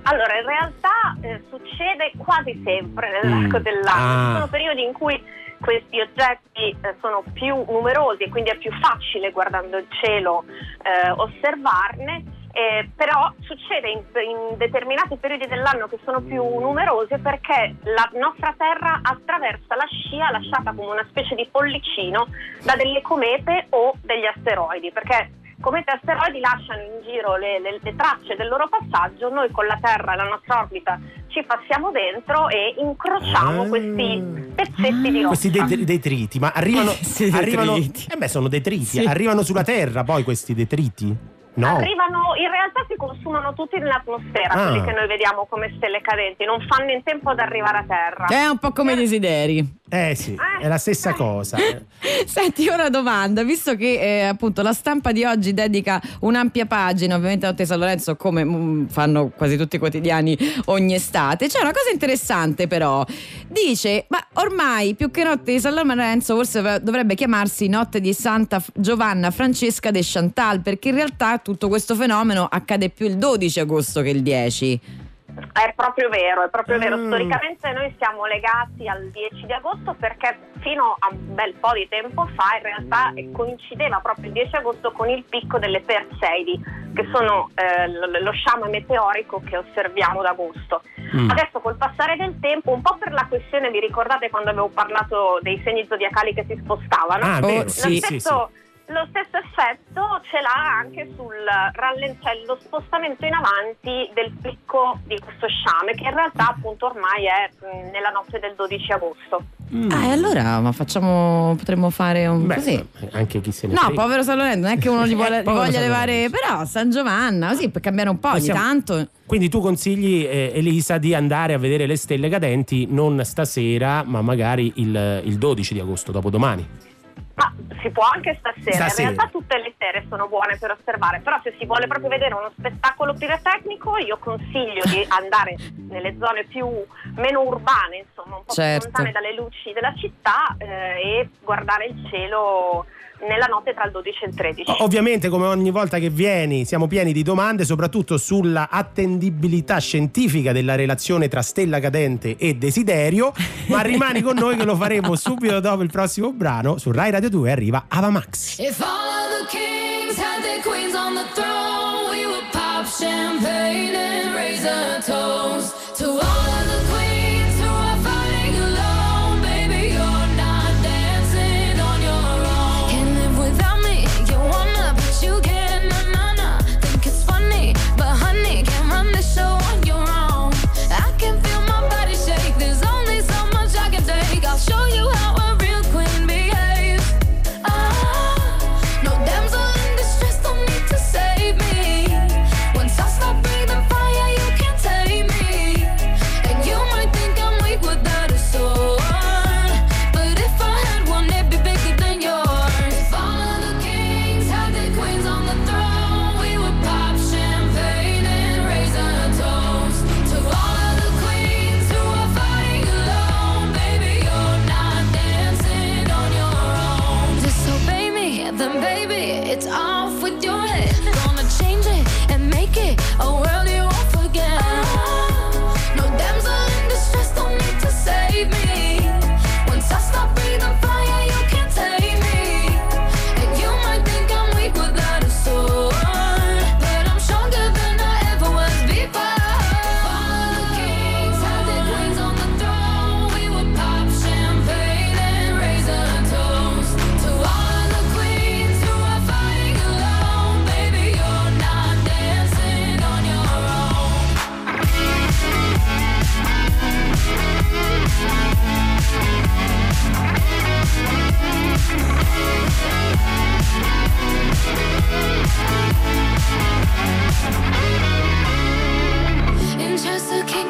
Allora, in realtà eh, succede quasi sempre nell'arco Mm. dell'anno. Ah. Ci sono periodi in cui questi oggetti eh, sono più numerosi e quindi è più facile guardando il cielo eh, osservarne. eh, però succede in, in determinati periodi dell'anno che sono più numerosi perché la nostra Terra attraversa la scia lasciata come una specie di pollicino da delle comete o degli asteroidi, perché comete e asteroidi lasciano in giro le, le- le tracce del loro passaggio, noi con la Terra e la nostra orbita ci passiamo dentro e incrociamo Ah. questi pezzetti di Questi roccia. det- detriti, ma arrivano, Sì, arrivano detriti. eh beh, sono detriti, Sì. arrivano sulla Terra poi questi detriti? No. Arrivano, in realtà si consumano tutti nell'atmosfera, Ah. quelli che noi vediamo come stelle cadenti, non fanno in tempo ad arrivare a terra. È un po' come i desideri. Eh sì, è la stessa cosa. Senti, una domanda, visto che eh, appunto la stampa di oggi dedica un'ampia pagina, ovviamente a Notte di San Lorenzo, come mm, fanno quasi tutti i quotidiani ogni estate, c'è una cosa interessante però, dice, ma ormai più che Notte di San Lorenzo forse dovrebbe chiamarsi Notte di Santa Giovanna Francesca de Chantal, perché in realtà tutto questo fenomeno accade più il 12 agosto che il 10. È proprio vero, è proprio vero. Mm. Storicamente noi siamo legati al 10 di agosto perché fino a un bel po' di tempo fa in realtà eh, coincideva proprio il 10 agosto con il picco delle Perseidi, che sono eh, lo, lo sciame meteorico che osserviamo ad agosto. Mm. Adesso col passare del tempo, un po' per la questione, vi ricordate quando avevo parlato dei segni zodiacali che si spostavano? Ah, vero, sì, sì, stesso, lo stesso effetto ce l'ha anche sul rallen- cioè lo spostamento in avanti del picco di questo sciame, che in realtà appunto ormai è mh, nella notte del 12 agosto. Mm. Ah, e allora ma facciamo, potremmo fare un Beh, così. anche chi se ne No, frega. povero San Lorenzo, non è che uno gli, vuole, Eh, gli povero voglia San levare, Lorenzo. però San Giovanna, così per cambiare un po' ogni Possiamo- tanto. Quindi tu consigli, eh, Elisa, di andare a vedere le stelle cadenti non stasera, ma magari il, il 12 di agosto, dopodomani. Ma si può anche stasera. Stasera. in realtà tutte le sere sono buone per osservare, però se si vuole proprio vedere uno spettacolo pirotecnico io consiglio di andare nelle zone più meno urbane, insomma, un po' Certo. più lontane dalle luci della città eh, e guardare il cielo nella notte tra il 12 e il 13. O- Ovviamente, come ogni volta che vieni, siamo pieni di domande, soprattutto sulla attendibilità scientifica della relazione tra stella cadente e desiderio. Ma rimani con noi che lo faremo subito dopo il prossimo brano. Su Rai Radio 2 arriva Ava Max. If all of the kings had their queens on the throne,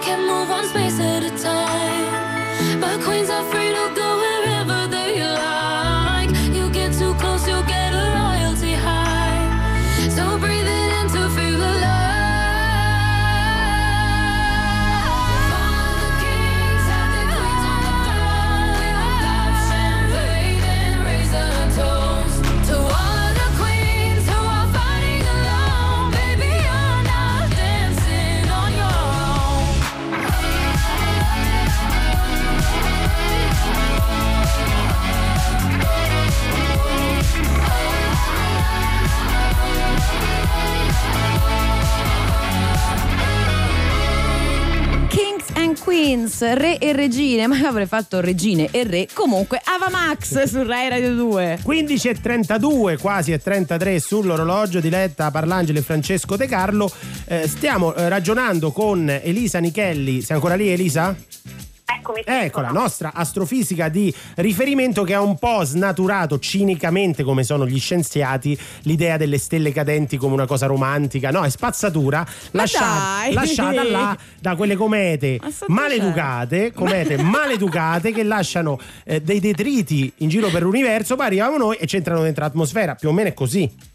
can move one space at a time. Queens, re e regine, ma avrei fatto regine e re. Comunque, Ava Max su Rai Radio 2. 15.32, quasi e 33 sull'orologio di Letta Parlangeli e Francesco De Carlo. Eh, stiamo eh, ragionando con Elisa Nichelli. Sei ancora lì, Elisa? Eccomi. Ecco la nostra astrofisica di riferimento che ha un po' snaturato cinicamente, come sono gli scienziati, l'idea delle stelle cadenti come una cosa romantica. No, è spazzatura lasciata, lasciata là da quelle comete Ma maleducate, comete maleducate che lasciano eh, dei detriti in giro per l'universo, poi arriviamo noi e ci entrano dentro l'atmosfera. Più o meno è così.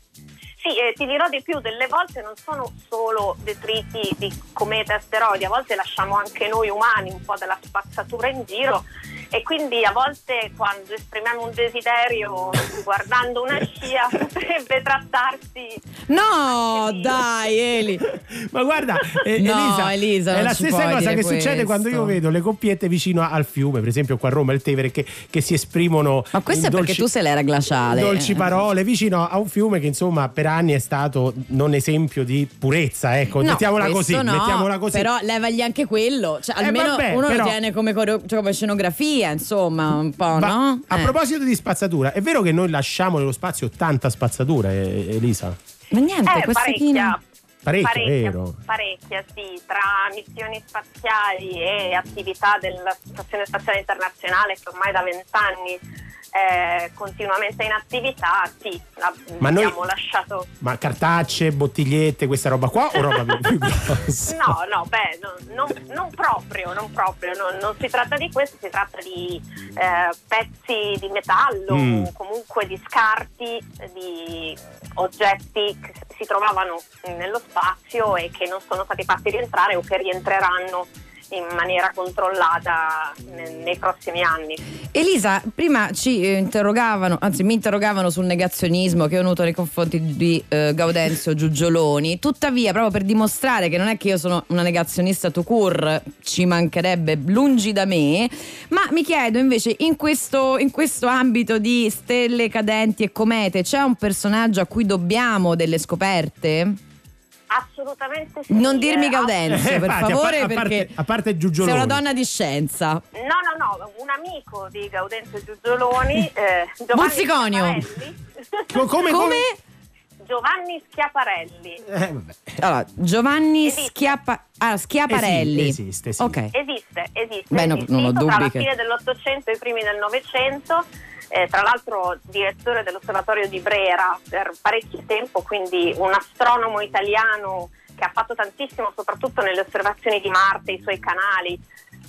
Sì, e ti dirò di più, delle volte non sono solo detriti di comete e asteroidi, a volte lasciamo anche noi umani un po' della spazzatura in giro e quindi a volte quando esprimiamo un desiderio guardando una scia potrebbe trattarsi No, dai, Eli. Ma guarda, eh, No, Elisa, Elisa, è la stessa cosa che succede questo. quando io vedo le coppiette vicino al fiume, per esempio qua a Roma, il Tevere, che, che si esprimono. Ma questo è perché dolci- tu sei l'era glaciale. Dolci parole vicino a un fiume che insomma per anni è stato non esempio di purezza, ecco, No, mettiamola così, no, mettiamola così. Però levagli anche quello. Cioè, Eh, almeno vabbè, uno però- lo tiene come, coreo- cioè, come scenografia, insomma, un po', Ma no? a Eh. proposito di spazzatura, è vero che noi lasciamo nello spazio tanta spazzatura, Elisa? Ma niente, Eh, questa china. Parecchio, parecchia, vero? parecchia, sì, tra missioni spaziali e attività della Stazione Spaziale Internazionale che ormai da vent'anni è continuamente in attività, sì, la- Ma noi- abbiamo lasciato... Ma cartacce, bottigliette, questa roba qua o roba più, grossa? No, no, beh, non, non- non proprio, non proprio, non, non si tratta di questo, si tratta di eh, pezzi di metallo, Mm. o comunque di scarti, di oggetti che si trovavano nello spazio e che non sono stati fatti rientrare o che rientreranno in maniera controllata ne- nei prossimi anni. Elisa, prima ci eh, interrogavano, anzi mi interrogavano sul negazionismo che ho avuto nei confronti di eh, Gaudenzio Giugioloni. Tuttavia, proprio per dimostrare che non è che io sono una negazionista to cure, ci mancherebbe lungi da me, ma mi chiedo invece in questo, in questo ambito di stelle cadenti e comete c'è un personaggio a cui dobbiamo delle scoperte? Assolutamente sì. Non dirmi Gaudenzio, Eh, per infatti, a favore, par- a parte- perché a parte sei Giugioloni. una donna di schienza. No, no, no, un amico di Gaudenzio Giugioloni, eh, Giovanni. Co- come, Come? Giovanni Schiaparelli. Eh. Allora, Giovanni Esiste. Schiappa- ah, Schiaparelli. Esiste, esiste, sì. Ok. Esiste, esiste. Beh, no- è non ho dubbi tra la che- fine dell'Ottocento e i primi del Novecento. Eh, tra l'altro direttore dell'osservatorio di Brera per parecchio tempo, quindi un astronomo italiano che ha fatto tantissimo soprattutto nelle osservazioni di Marte, i suoi canali,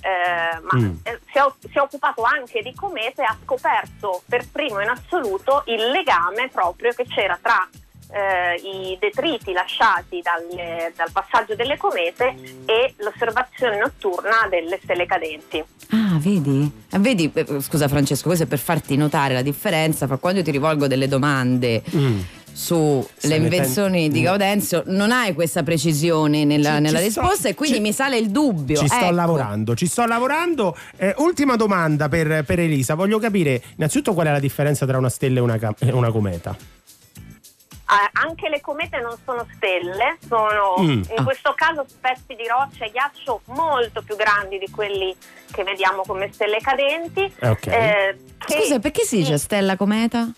eh, ma Mm. eh, si, è, si è occupato anche di comete e ha scoperto per primo in assoluto il legame proprio che c'era tra eh, i detriti lasciati dalle- dal passaggio delle comete e l'osservazione notturna delle stelle cadenti. Ah, vedi? Ah, vedi, eh, scusa Francesco, questo è per farti notare la differenza fra quando io ti rivolgo delle domande Mm. sulle invenzioni di Gaudenzio, non hai questa precisione nella, Ci- nella ci sto- risposta e quindi ci- mi sale il dubbio. Ci sto Ecco. lavorando, ci sto lavorando. Eh, ultima domanda per, per Elisa. Voglio capire innanzitutto qual è la differenza tra una stella e una, e una cometa. Eh, anche le comete non sono stelle, sono Mm. in Ah. questo caso pezzi di roccia e ghiaccio molto più grandi di quelli che vediamo come stelle cadenti. Eh, ok. eh, che Scusa, perché si dice stella cometa?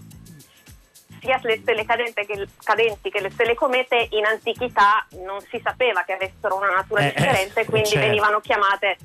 sia le stelle cadenti che, cadenti che le stelle comete in antichità non si sapeva che avessero una natura Eh, differente, eh, quindi certo. venivano chiamate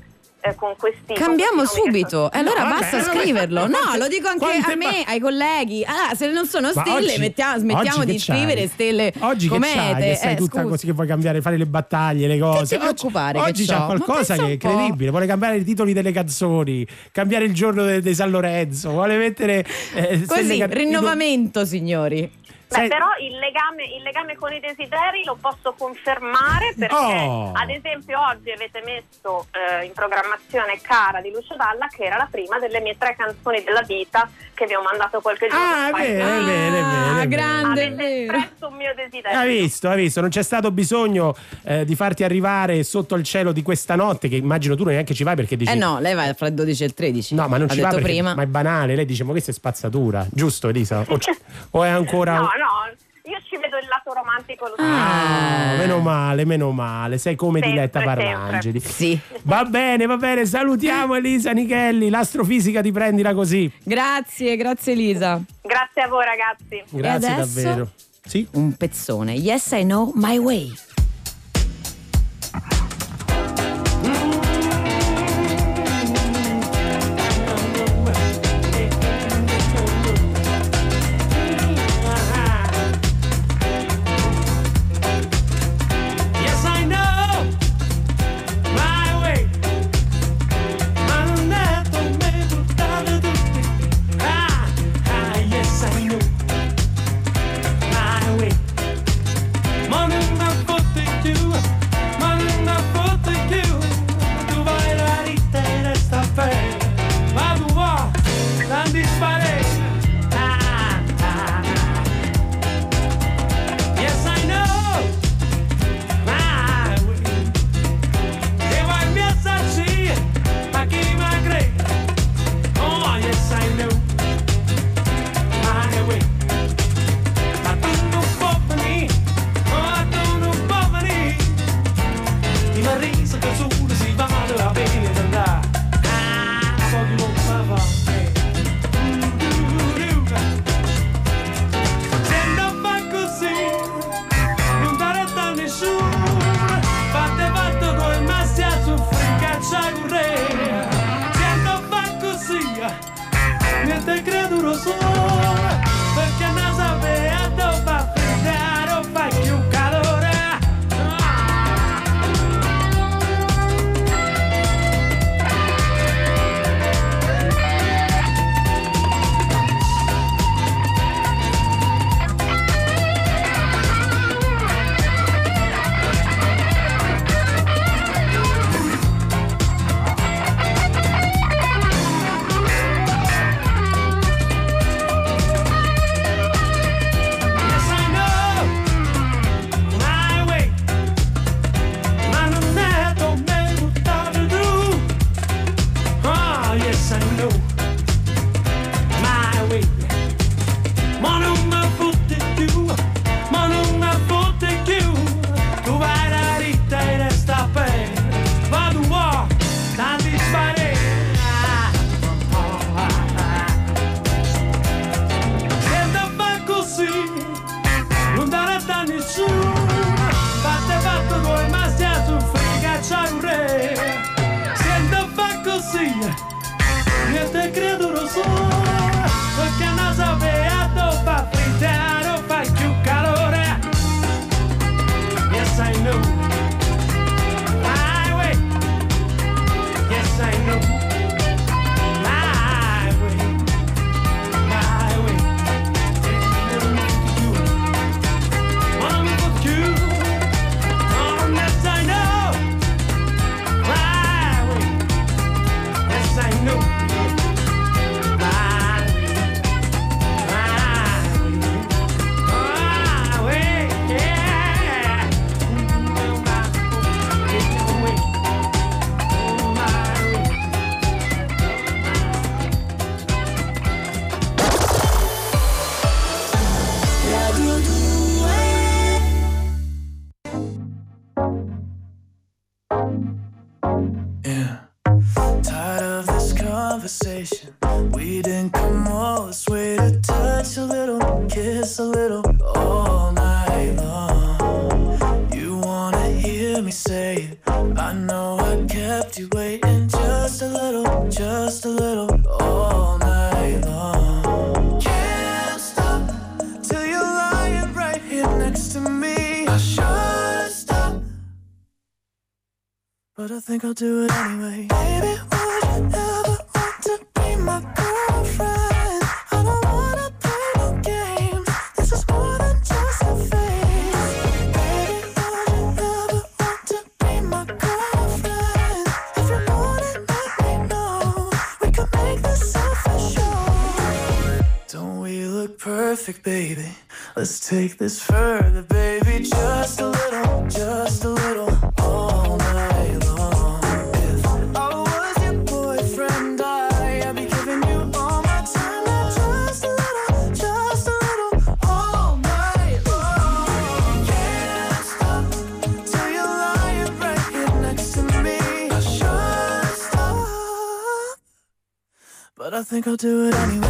eh, con questi Cambiamo con questi subito. E allora No, basta vabbè, scriverlo. No, quante- lo dico anche quante a me, ba- ai colleghi. Allora, se non sono Ma stelle, oggi- mettiamo- smettiamo oggi di che c'hai? scrivere stelle Oggi che c'hai, comete. che sei Eh, tutta scusa. così che vuoi cambiare, fare le battaglie, le cose. ti preoccupare che Oggi c'ho? c'è qualcosa che è incredibile. Vuole cambiare i titoli delle canzoni, cambiare il giorno di San Lorenzo, vuole mettere eh, Così, rinnovamento, signori. Beh, Sai- però il legame, il legame con i desideri lo posso confermare perché Oh. ad esempio oggi avete messo eh, in programmazione Cara di Lucio Dalla che era la prima delle mie tre canzoni della vita che vi ho mandato qualche giorno Ah, fa. bene, bene, bene, Ah, bene. grande, è Avete vero. espresso un mio desiderio. Hai visto, hai visto, non c'è stato bisogno eh, di farti arrivare sotto il cielo di questa notte, che immagino tu neanche ci vai perché dici... Eh no, lei va fra il 12 e il 13. No, ma non ha ci va perché, prima. ma è banale, lei dice ma questa è spazzatura, giusto Elisa? O, c- o è ancora... No, no. Io ci vedo il lato romantico. Ah. ah, meno eh. male, meno male. Sei come sempre, Diletta Barrangeli. Sì. Va bene, va bene. Salutiamo Elisa Nichelli, l'astrofisica ti prendila così. Grazie, grazie Elisa. Grazie a voi ragazzi. Grazie davvero. Sì? Un pezzone. Yes, I know my way. Take this further, baby, just a little, just a little, all night long. If I was your boyfriend, I, I'd be giving you all my time, just a little, just a little, all night long. Can't you're lying right here next to me. I should stop, but I think I'll do it anyway.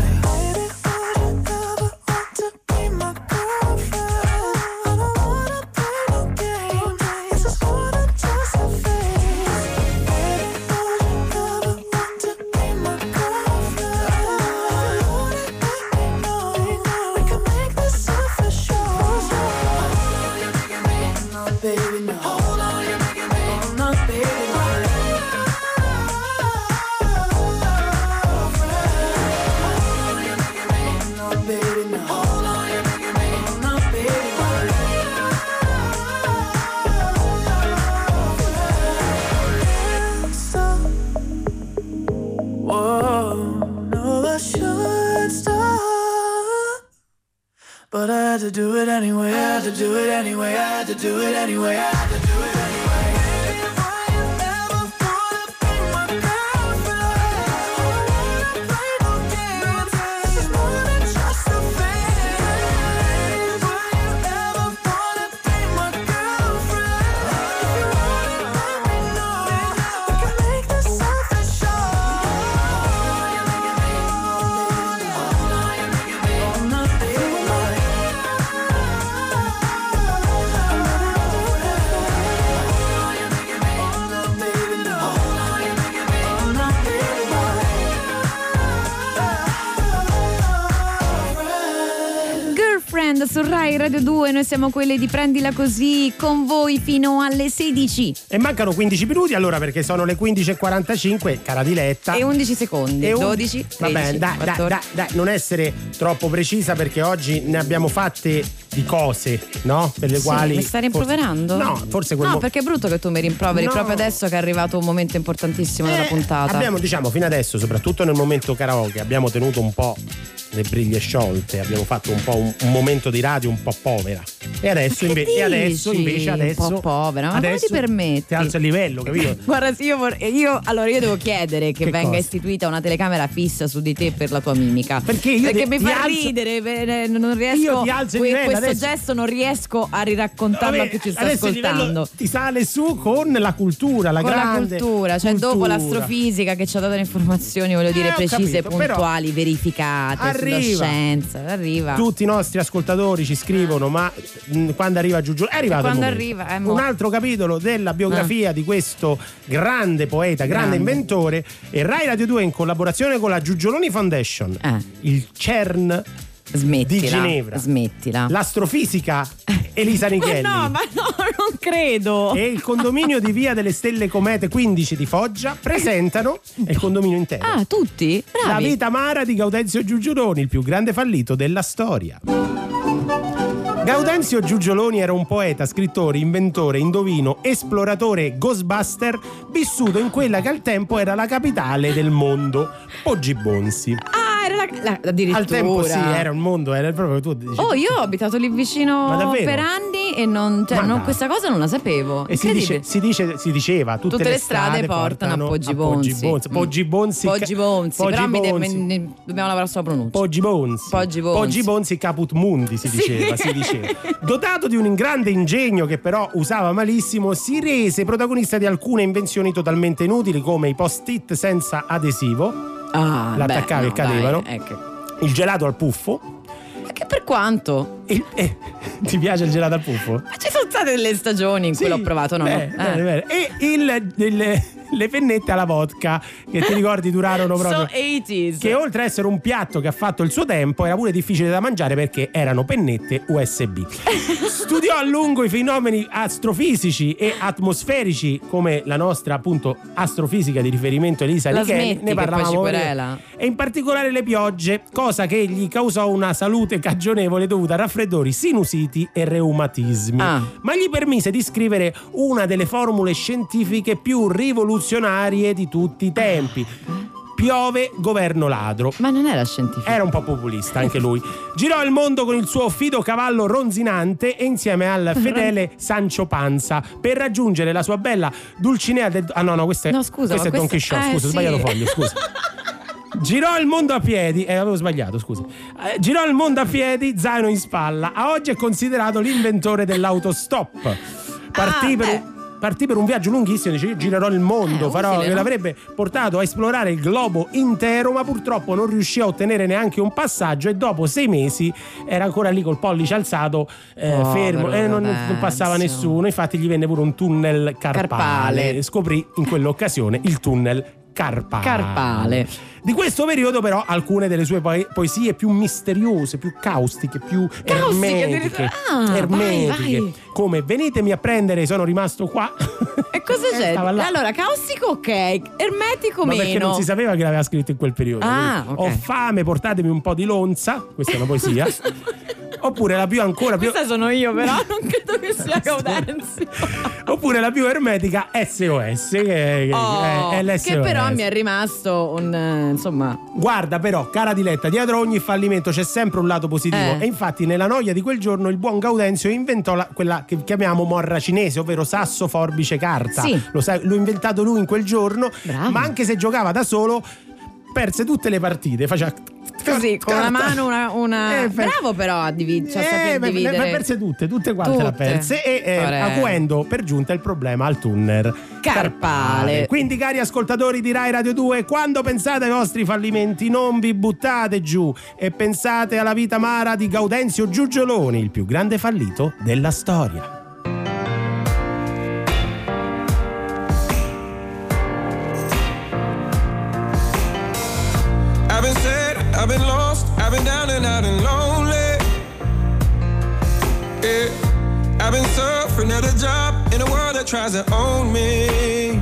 2, noi siamo quelle di Prendila Così con voi fino alle 16 E mancano 15 minuti allora perché sono le 15.45, cara Diletta. e 11 secondi, E un- 12, 13, Va bene, dai, dai, 14. dai, dai, non essere troppo precisa perché oggi ne abbiamo fatte di cose, no? Per le Sì, quali. mi stai rimproverando? Forse, no, forse quel No, mo- perché è brutto che tu mi rimproveri No. proprio adesso che è arrivato un momento importantissimo della Eh, puntata. Abbiamo, diciamo, fino adesso, soprattutto nel momento karaoke, abbiamo tenuto un po' le briglie sciolte, abbiamo fatto un po' un, un momento di radio un po' povera. E adesso, inve- e adesso invece, adesso. Un po' povera, ma come adesso ti permetti? Ti alzo il livello, capito? Guarda, sì, io, vor- io- allora io devo chiedere che, Che venga cosa? istituita una telecamera fissa su di te per la tua mimica. Perché io ti- mi fa alzo- ridere, non riesco. Io ti alzo il que- livello, questo adesso- gesto non riesco a riraccontarlo a chi ci sta ascoltando. ti sale su con la cultura, la Con grande la cultura, cioè dopo cultura. l'astrofisica che ci ha dato le informazioni, voglio dire, Eh, precise, capito, puntuali, verificate arriva. scienza. Arriva. Tutti i nostri ascoltatori ci scrivono, ma mh, quando arriva Giugiu è arrivato Quando arriva, mo. un altro capitolo della biografia di questo grande poeta, grande, Grande. inventore e Rai Radio 2 in collaborazione con la Giugioloni Foundation, il CERN di Smettila, Ginevra, smettila. l'astrofisica Elisa Nichelli. Ma no, ma no, non credo. E il condominio di Via delle Stelle Comete 15 di Foggia presentano è il condominio intero. Ah, tutti? La Bravi. vita amara di Gaudenzio Giugioloni, il più grande fallito della storia. Gaudenzio Giugioloni era un poeta, scrittore, inventore, indovino, esploratore, ghostbuster, vissuto in quella che al tempo era la capitale del mondo, Poggibonsi. Ah, era la, la- addirittura. Al tempo sì, era un mondo, era proprio tu dici- Oh, io ho abitato lì vicino per anni e non, cioè, non- questa cosa non la sapevo. E si, dice, si, dice- si diceva tutte, Tutte le strade portano a Poggibonsi. Poggibonsi. Poggibonsi. Poggibonsi, però mi de- ne- dobbiamo lavorare sulla pronuncia. Poggibonsi. Poggibonsi. Poggibonsi caput mundi si diceva, si diceva. Dotato di un grande ingegno che però usava malissimo, si rese protagonista di alcune invenzioni totalmente inutili come i post-it senza adesivo, Ah, l'attaccavi beh, e cadevano, dai, ecco. il gelato al puffo. Che per quanto? Il- eh, ti piace il gelato al puffo? Ma ci sono state delle stagioni in cui Sì, l'ho provato, no? bene, no. bene, bene. E il- il- le pennette alla vodka che ti ricordi durarono proprio So 80s. che oltre ad essere un piatto che ha fatto il suo tempo era pure difficile da mangiare perché erano pennette USB. Studiò a lungo i fenomeni astrofisici e atmosferici come la nostra appunto astrofisica di riferimento Elisa La ne parlavamo e in particolare le piogge, cosa che gli causò una salute cagionevole dovuta a raffreddori, sinusiti e reumatismi. Ah. Ma gli permise di scrivere una delle formule scientifiche più rivoluzionarie di tutti i tempi. Piove governo ladro. Ma non era scientifico. Era un po' populista anche lui. Girò il mondo con il suo fido cavallo ronzinante e insieme al fedele Sancio Panza per raggiungere la sua bella Dulcinea del... Ah no, no, questa è, No, scusa, questo è ma Don Chisciotte, eh, scusa, sì. sbagliato foglio, scusa. Girò il mondo a piedi, eh, avevo sbagliato, scusa. Eh, girò il mondo a piedi, zaino in spalla. A oggi è considerato l'inventore dell'autostop. Partì Ah, per un- partì per un viaggio lunghissimo, dice io girerò il mondo, Eh, farò, che l'avrebbe portato a esplorare il globo intero, ma purtroppo non riuscì a ottenere neanche un passaggio e dopo sei mesi era ancora lì col pollice alzato, eh, Povero fermo, e non, non Gaudenzio. passava nessuno, infatti gli venne pure un tunnel carpale, Carpale. scoprì in quell'occasione il tunnel carpale. Carpale. Di questo periodo, però, alcune delle sue poe- poesie più misteriose, più caustiche, più Caustiche, ermetiche. Ah, ermetiche, vai, vai. come venitemi a prendere, sono rimasto qua. E cosa Eh, c'è? Allora, caustico ok, ermetico Ma meno. perché non si sapeva che l'aveva scritto in quel periodo. Ah, Quindi, ok. Ho fame, portatemi un po' di lonza. Questa è una poesia. Oppure la più ancora più. Questa sono io, però non credo che sia Gaudenzio. Oppure la più ermetica SOS. Che, che- Oh, è, è l'SOS. che però mi è rimasto un eh, insomma. Guarda però, cara Diletta, dietro ogni fallimento c'è sempre un lato positivo Eh. e infatti nella noia di quel giorno il buon Gaudenzio inventò la- quella che chiamiamo morra cinese, ovvero sasso, forbice, carta. Sì. Lo sai, l'ho inventato lui in quel giorno, Bravo. ma anche se giocava da solo perse tutte le partite, faceva Così, con una mano una. una- Eh, per- Bravo però a dividere. Cioè, Eh, saper ma- ma- dividere. ma perse tutte, tutte quante le ha Tutte. perse e eh, acuendo per giunta il problema al tunnel Carpale. Quindi cari ascoltatori di Rai Radio 2, quando pensate ai vostri fallimenti non vi buttate giù e pensate alla vita amara di Gaudenzio Giugioloni, il più grande fallito della storia. Tries to own me.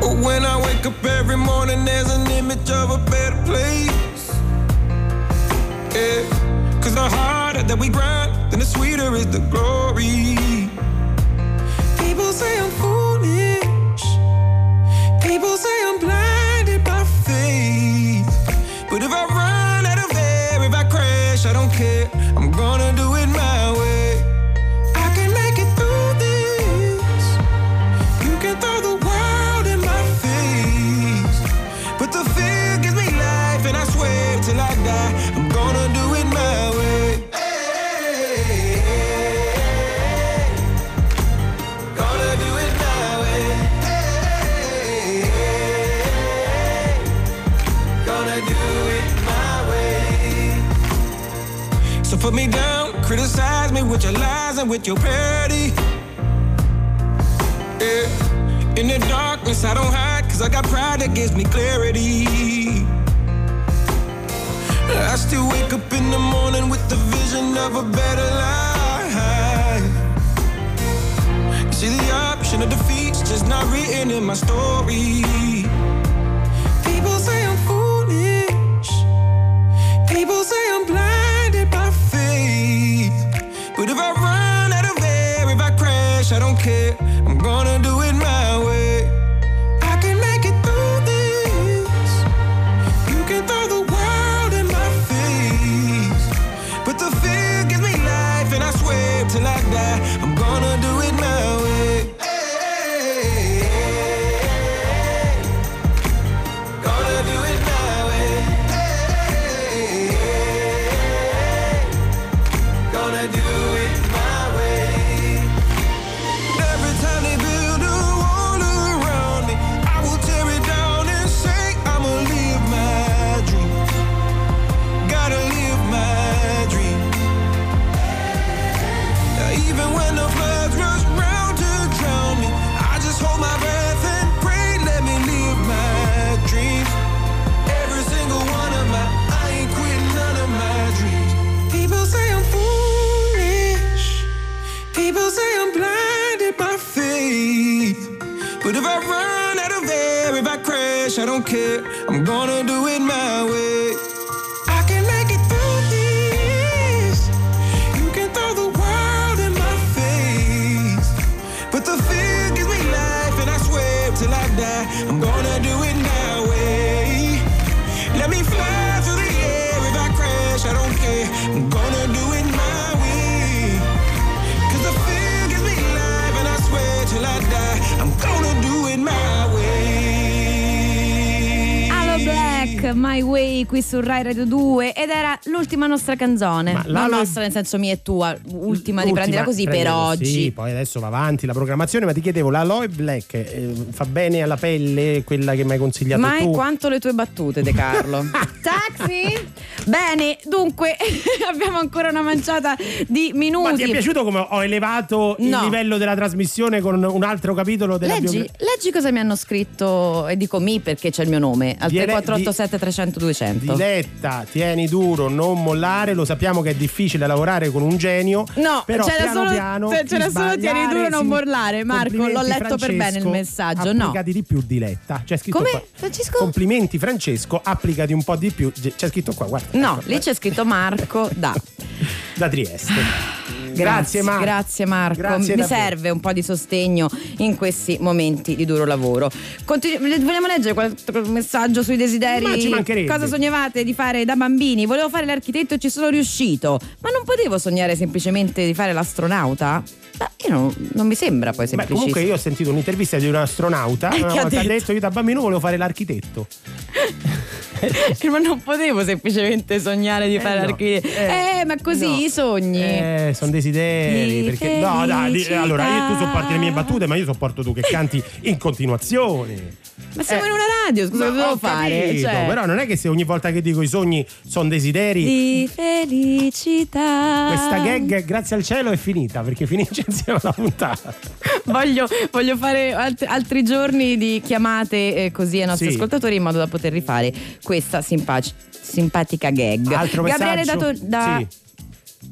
But when I wake up every morning, there's an image of a better place. Yeah. Cause the harder that we grind, then the sweeter is the glory. People say I'm foolish. People say I'm blinded put me down, criticize me with your lies and with your parody. Yeah. In the darkness, I don't hide, cause I got pride that gives me clarity. I still wake up in the morning with the vision of a better life. See, the option of defeat's just not written in my story. People say I'm foolish. People say I'm faith. But if I run out of air, if I crash, I don't care. I'm gonna do it don't care. I'm gonna do it qui su Rai Radio 2 ed era l'ultima nostra canzone. Ma l'Aloe- nostra nel senso mia e tua, ultima di prendila così per prendila oggi. così, poi adesso va avanti la programmazione, ma ti chiedevo, l'aloe black eh, fa bene alla pelle, quella che mi hai consigliato Mai tu? quanto le tue battute, De Carlo. Taxi? Bene, dunque abbiamo ancora una manciata di minuti. Ma ti è piaciuto come ho elevato il No. livello della trasmissione con un altro capitolo della Leggi, biografia? leggi cosa mi hanno scritto e dico mi perché c'è il mio nome al Di ele- 3487 300 200. Diletta, tieni duro, non mollare. Lo sappiamo che è difficile lavorare con un genio. No, però c'era piano solo, piano c'era solo tieni duro non mollare. Marco, l'ho letto per bene il Francesco, messaggio. No. Applicati di più, Diletta. C'è scritto Come? qua. Francesco? Complimenti, Francesco. Applicati un po' di più. C'è scritto qua, guarda. No, lì c'è scritto Marco da. Da Trieste. Grazie, Marco. Grazie Marco. Grazie Mi davvero. serve un po' di sostegno in questi momenti di duro lavoro. Continu- vogliamo leggere qualche messaggio sui desideri? Ma ci mancherebbe. Cosa sognavate di fare da bambini? Volevo fare l'architetto e ci sono riuscito. Ma non potevo sognare semplicemente di fare l'astronauta? Ma io non, non mi sembra poi Beh, semplicissimo. comunque io ho sentito un'intervista di un astronauta Eh, che ha detto? detto io da bambino volevo fare l'architetto. ma non potevo semplicemente sognare di Eh, fare no. l'architetto. Eh, Eh, ma così no. i sogni. Eh, sono desideri. Di Perché, no, dai, allora io, tu sopporti le mie battute, ma io sopporto tu che canti in continuazione. Ma siamo Eh, in una radio, scusa, cosa devo fare? capito, Cioè, Però non è che se ogni volta che dico i sogni sono desideri. Di felicità. Questa gag, grazie al cielo, è finita perché finisce insieme alla puntata. Voglio, voglio fare alt- altri giorni di chiamate eh, così ai nostri Sì. ascoltatori in modo da poter rifare questa simpatica gag. Altro Gabriele da, messaggio? To- da Sì.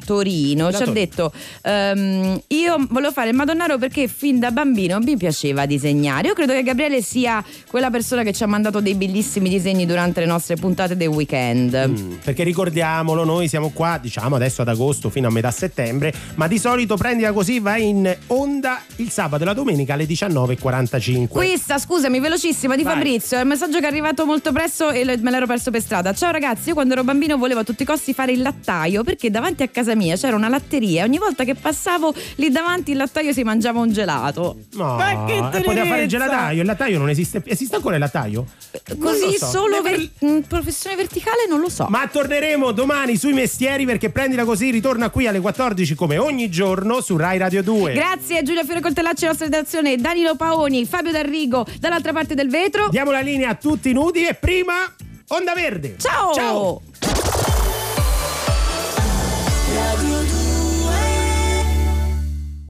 Torino Da ci ha Torino. detto ehm, io volevo fare il Madonnaro perché fin da bambino mi piaceva disegnare io credo che Gabriele sia quella persona che ci ha mandato dei bellissimi disegni durante le nostre puntate del weekend Mm, perché ricordiamolo, noi siamo qua, diciamo adesso ad agosto fino a metà settembre, ma di solito prendila così va in onda il sabato e la domenica alle 19.45. Questa, scusami, velocissima di Vai. Fabrizio, è un messaggio che è arrivato molto presto e me l'ero perso per strada. Ciao ragazzi, io quando ero bambino volevo a tutti i costi fare il lattaio perché davanti a casa mia c'era una latteria e ogni volta che passavo lì davanti il lattaio si mangiava un gelato. No, Ma che e poteva fare il gelataio. Il lattaio non esiste. Esiste ancora il lattaio? Non Così so. solo per mm, professione verticale non lo so. Ma torneremo domani sui mestieri perché prendila così ritorna qui alle 14 come ogni giorno su Rai Radio 2. Grazie a Giulia Fiore Coltellacci, la nostra redazione, Danilo Paoni, Fabio D'Arrigo dall'altra parte del vetro. Diamo la linea a tutti nudi e prima Onda Verde. Ciao! Ciao! I do.